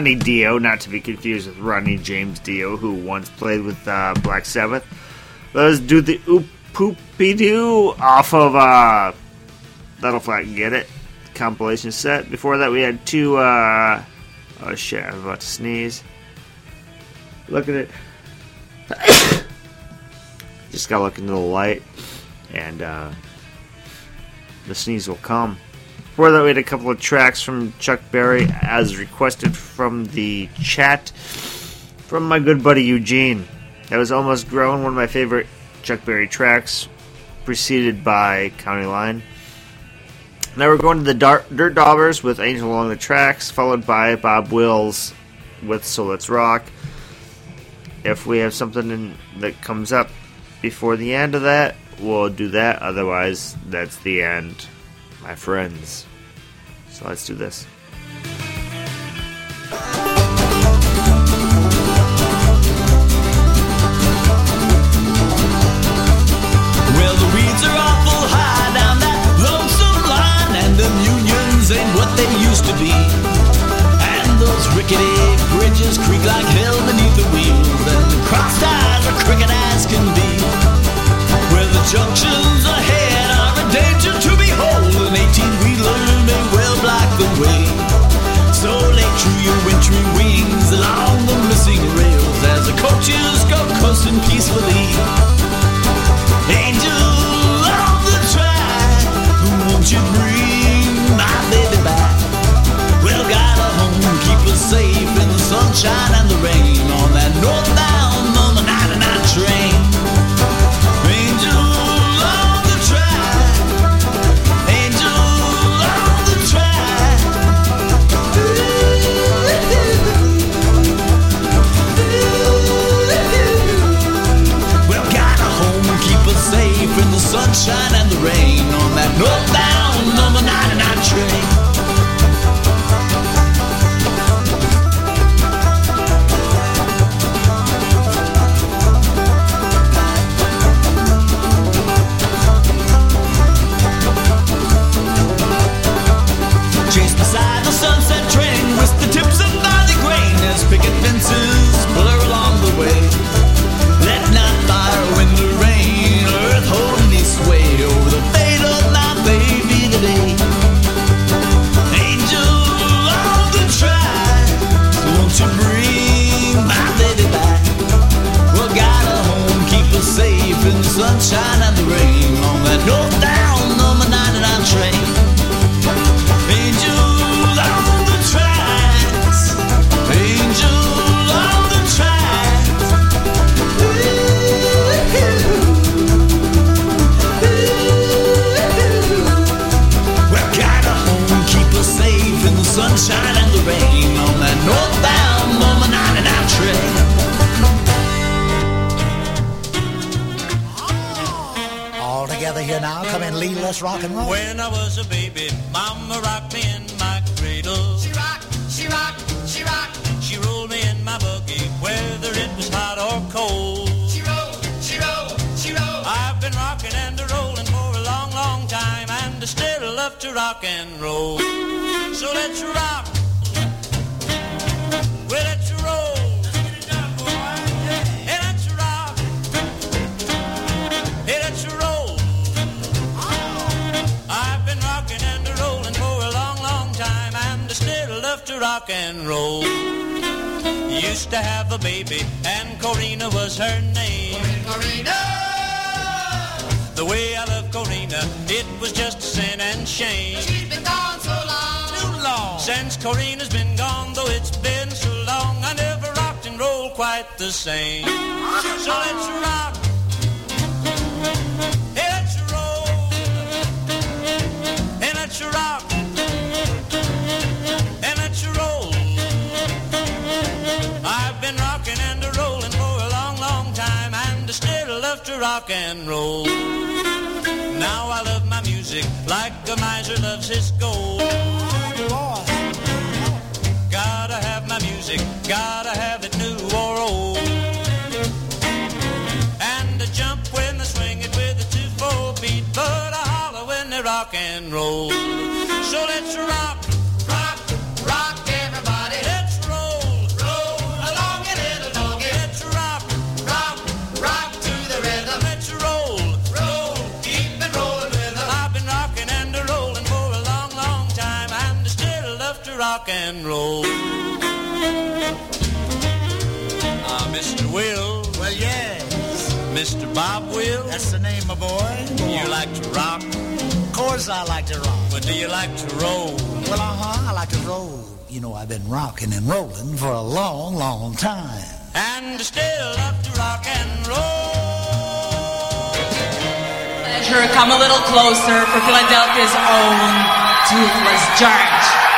Ronnie Dio, not to be confused with Ronnie James Dio, who once played with uh, Black Sabbath. Let's do the oop poopy doo off of uh, That'll Flat Git It compilation set. Before that, we had two. Uh, oh shit! I'm about to sneeze. Look at it. Just gotta look into the light, and uh, the sneeze will come. Before that, we had a couple of tracks from Chuck Berry, as requested from the chat from my good buddy Eugene. That was Almost Grown, one of my favorite Chuck Berry tracks, preceded by County Line. Now we're going to the Dar- Dirt Daubers with Angel Along the Tracks, followed by Bob Wills with So Let's Rock. If we have something in, that comes up before the end of that, we'll do that. Otherwise, that's the end, my friends. So let's do this. Well, the weeds are awful high down that lonesome line, and them unions ain't what they used to be. And those rickety bridges creak like hell beneath the wheels, and the cross ties are crooked as can be. Where the junctions ahead are a danger to behold, an 18 away. So let through your wintry wings along the missing rails as the coaches go coasting peacefully. Angel of the track, won't you bring my baby back? Well, got a home, keep us safe in the sunshine. big adventures. Come and lead, let's rock and roll. When I was a baby, Mama rocked me in my cradle. She rocked, she rocked, she rocked. She rolled me in my buggy, whether it was hot or cold. She rolled, she rolled, she rolled. I've been rocking and a rolling for a long, long time, and I still love to rock and roll. So let's rock. Rock and roll. Used to have a baby, and Corina was her name. Corina! The way I love Corina, it was just a sin and shame. She's been gone so long. Too long. Since Corina's been gone, though it's been so long, I never rocked and rolled quite the same. So let's rock. Love to rock and roll. Now I love my music like a miser loves his gold. Gotta have my music, gotta have it new or old. And I jump when I swing it with a two-four beat, but I holler when they rock and roll. So let's rock, rock and roll. Ah, Mr. Will. Well, yes. Mr. Bob Will. That's the name, my boy. You like to rock? Of course I like to rock. But do you like to roll? Well, uh-huh, I like to roll. You know, I've been rocking and rolling for a long, long time. And still love to rock and roll. Pleasure, come a little closer for Philadelphia's own Toothless George.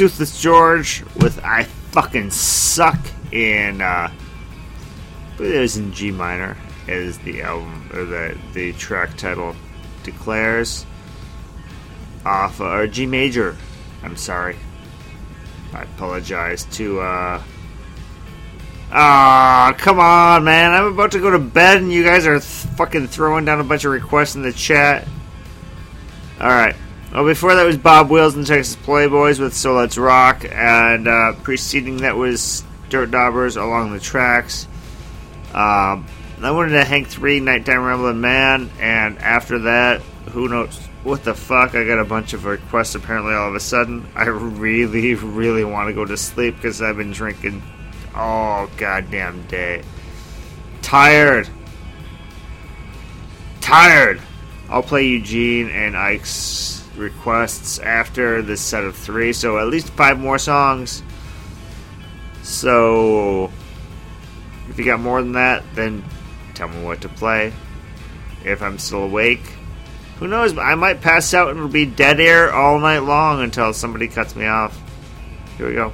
Toothless George with I Fucking Suck in, uh, it was in G minor, as the album, or the, the track title declares. Off, uh, or G major, I'm sorry. I apologize to, uh, Ah, come on, man. I'm about to go to bed and you guys are th- fucking throwing down a bunch of requests in the chat. Alright. Well, before that was Bob Wills and Texas Playboys with So Let's Rock, and uh, preceding that was Dirt Daubers Along the Tracks. Um, I wanted to Hank 3, Nighttime Rambling Man, and after that, who knows what the fuck? I got a bunch of requests apparently all of a sudden. I really, really want to go to sleep because I've been drinking all goddamn day. Tired. Tired. I'll play Eugene and Ike's requests after this set of three, so at least five more songs. So, if you got more than that, then tell me what to play. If I'm still awake, who knows? I might pass out and be dead air all night long until somebody cuts me off. Here we go.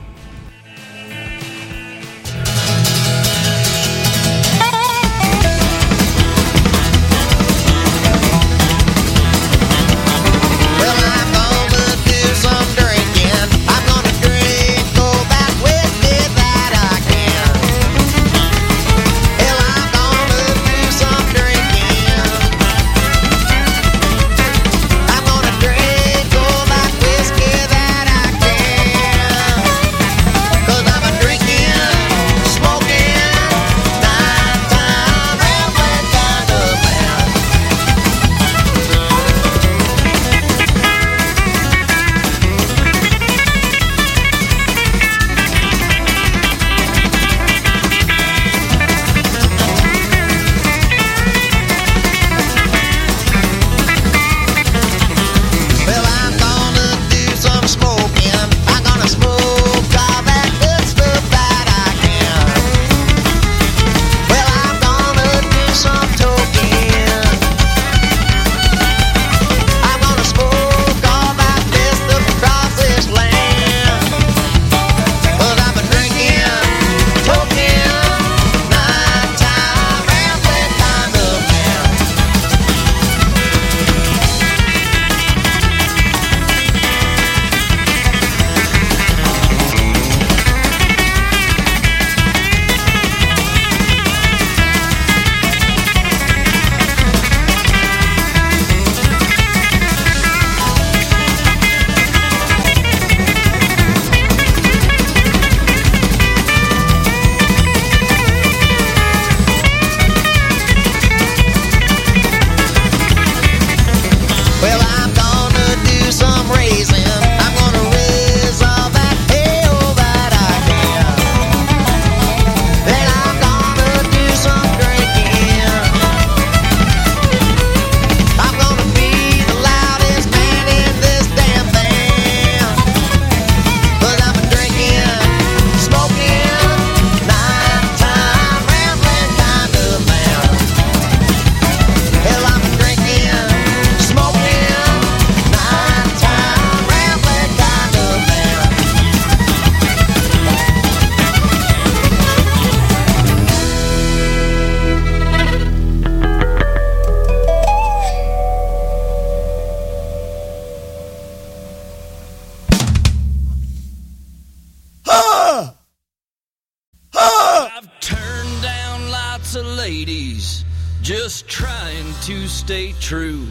Stay true.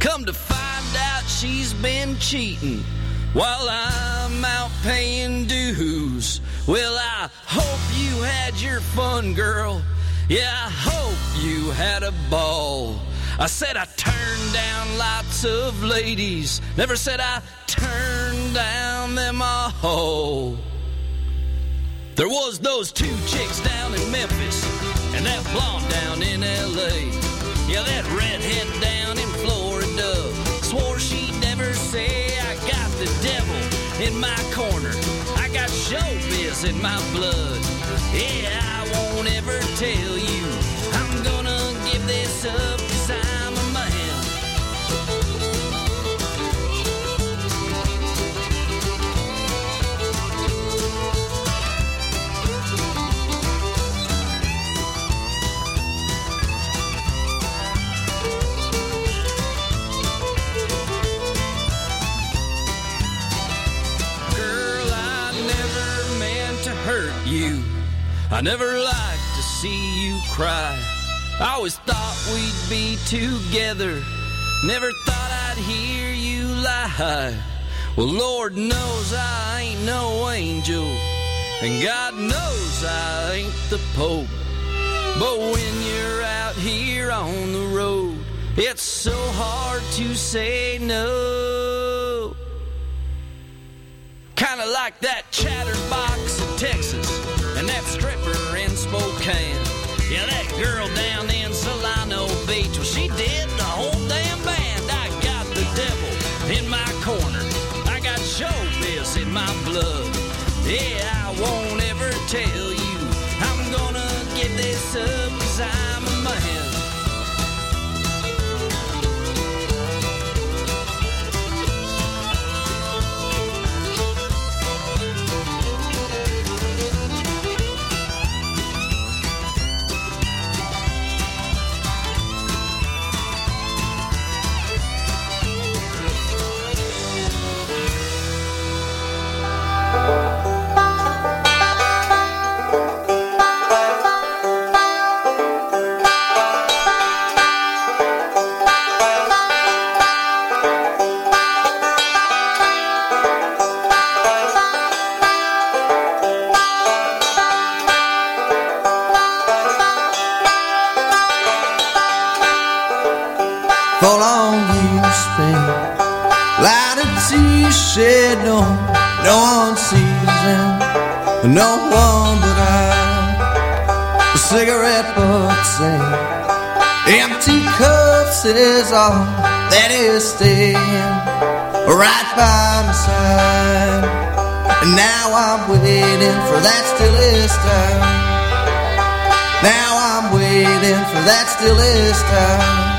Come to find out she's been cheating while I'm out paying dues. Well, I hope you had your fun, girl. Yeah, I hope you had a ball. I said I turned down lots of ladies, never said I turned down them all. There was those two chicks down in Memphis and that blonde down in LA. Yeah, that redhead down in Florida swore she'd never say I got the devil in my corner. I got showbiz in my blood. Yeah, I won't ever tell you. I never liked to see you cry. I always thought we'd be together. Never thought I'd hear you lie. Well, Lord knows I ain't no angel. And God knows I ain't the Pope. But when you're out here on the road, it's so hard to say no. Kinda like that chatterbox in Texas Spokane. Yeah, that girl down in Solana Beach, well, she did the whole damn band. I got the devil in my corner. I got showbiz in my blood. Yeah, shed no no one sees them no one but I. The cigarette butts and empty cups is all that is staying right by my side. And now I'm waiting for that stillest time. Now I'm waiting for that stillest time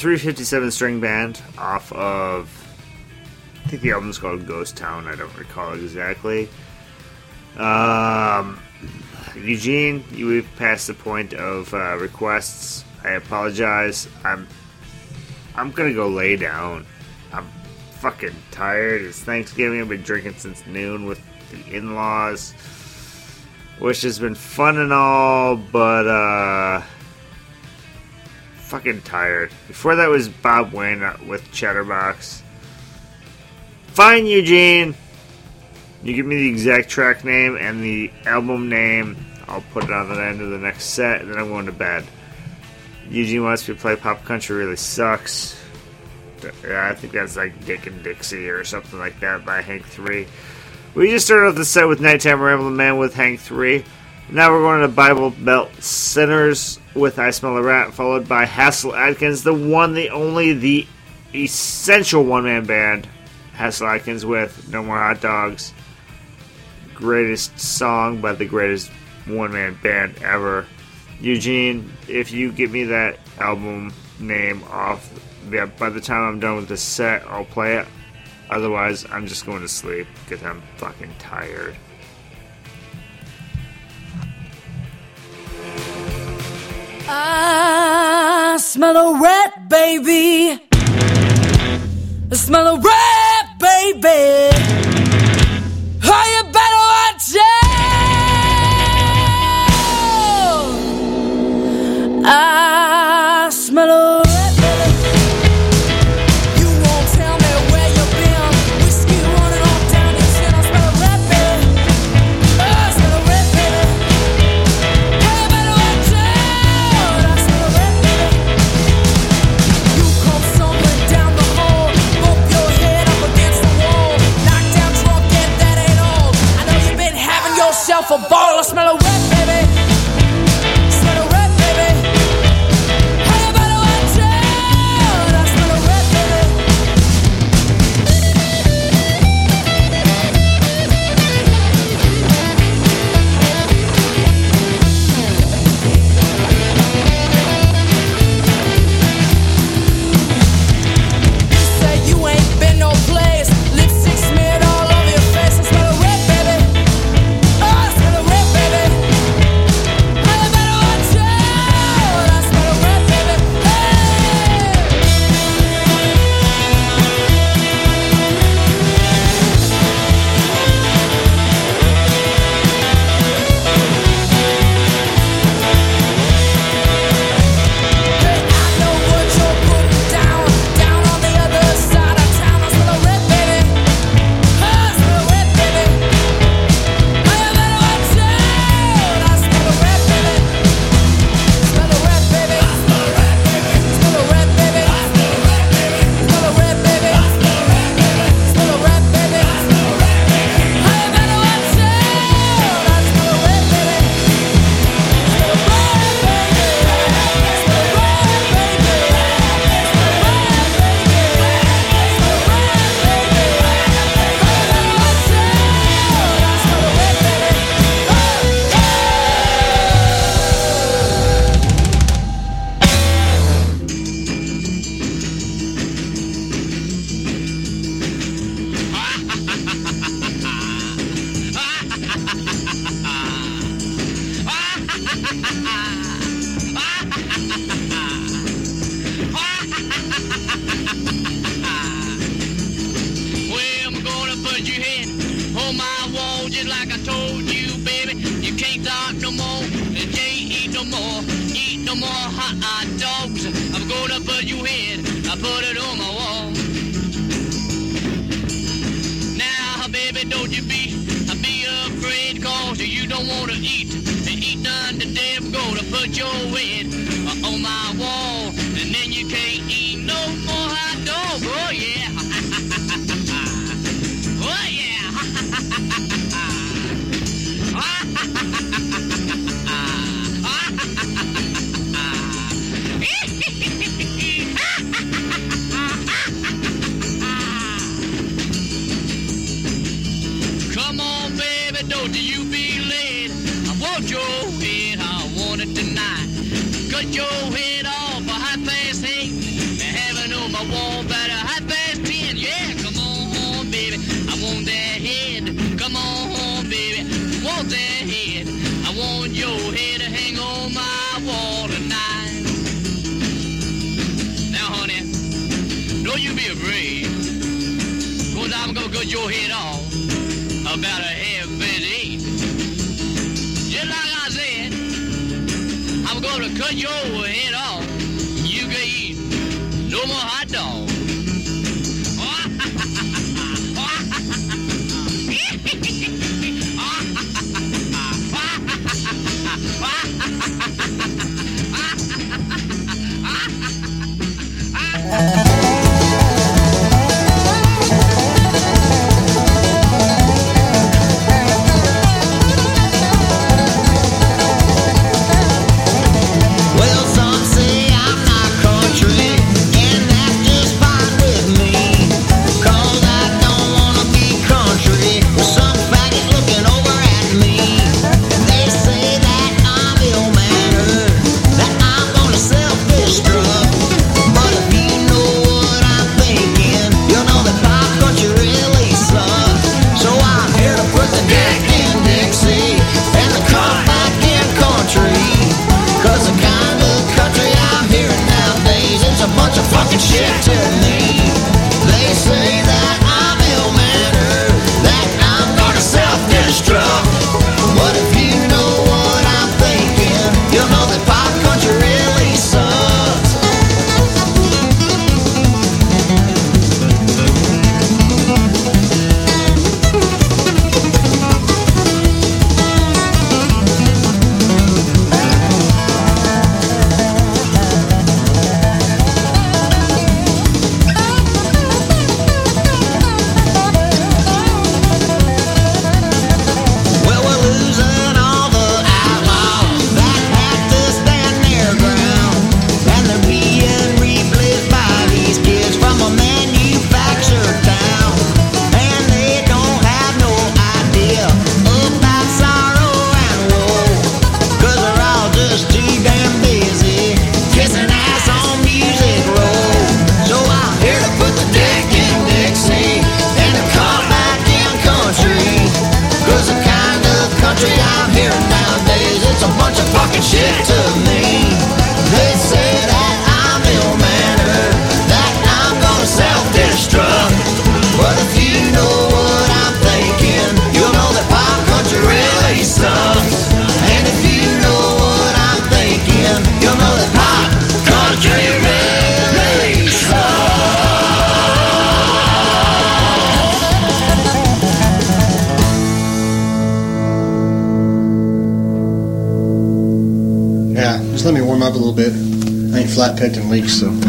357 string band off of. I think the album's called Ghost Town. I don't recall exactly. Um, Eugene, we've passed the point of uh, requests. I apologize. I'm I'm gonna go lay down. I'm fucking tired. It's Thanksgiving. I've been drinking since noon with the in-laws, which has been fun and all, but uh, fucking tired. Before that was Bob Wayne uh, with Chatterbox. Fine, Eugene. You give me the exact track name and the album name. I'll put it on the end of the next set, and then I'm going to bed. Eugene wants me to play Pop Country Really Sucks. I think that's like Dick in Dixie or something like that by Hank 3. We just started off the set with Nighttime Rambling Man with Hank 3. Now we're going to Bible Belt Sinners with I Smell a Rat, followed by Hasil Adkins, the one, the only, the essential one man band. Hasil Adkins with No More Hot Dogs. Greatest song by the greatest one man band ever. Eugene, if you give me that album name off, yeah, by the time I'm done with this set, I'll play it. Otherwise, I'm just going to sleep because I'm fucking tired. I smell a rat, baby. I smell a rat, baby. Oh, you better watch out. Weeks, so.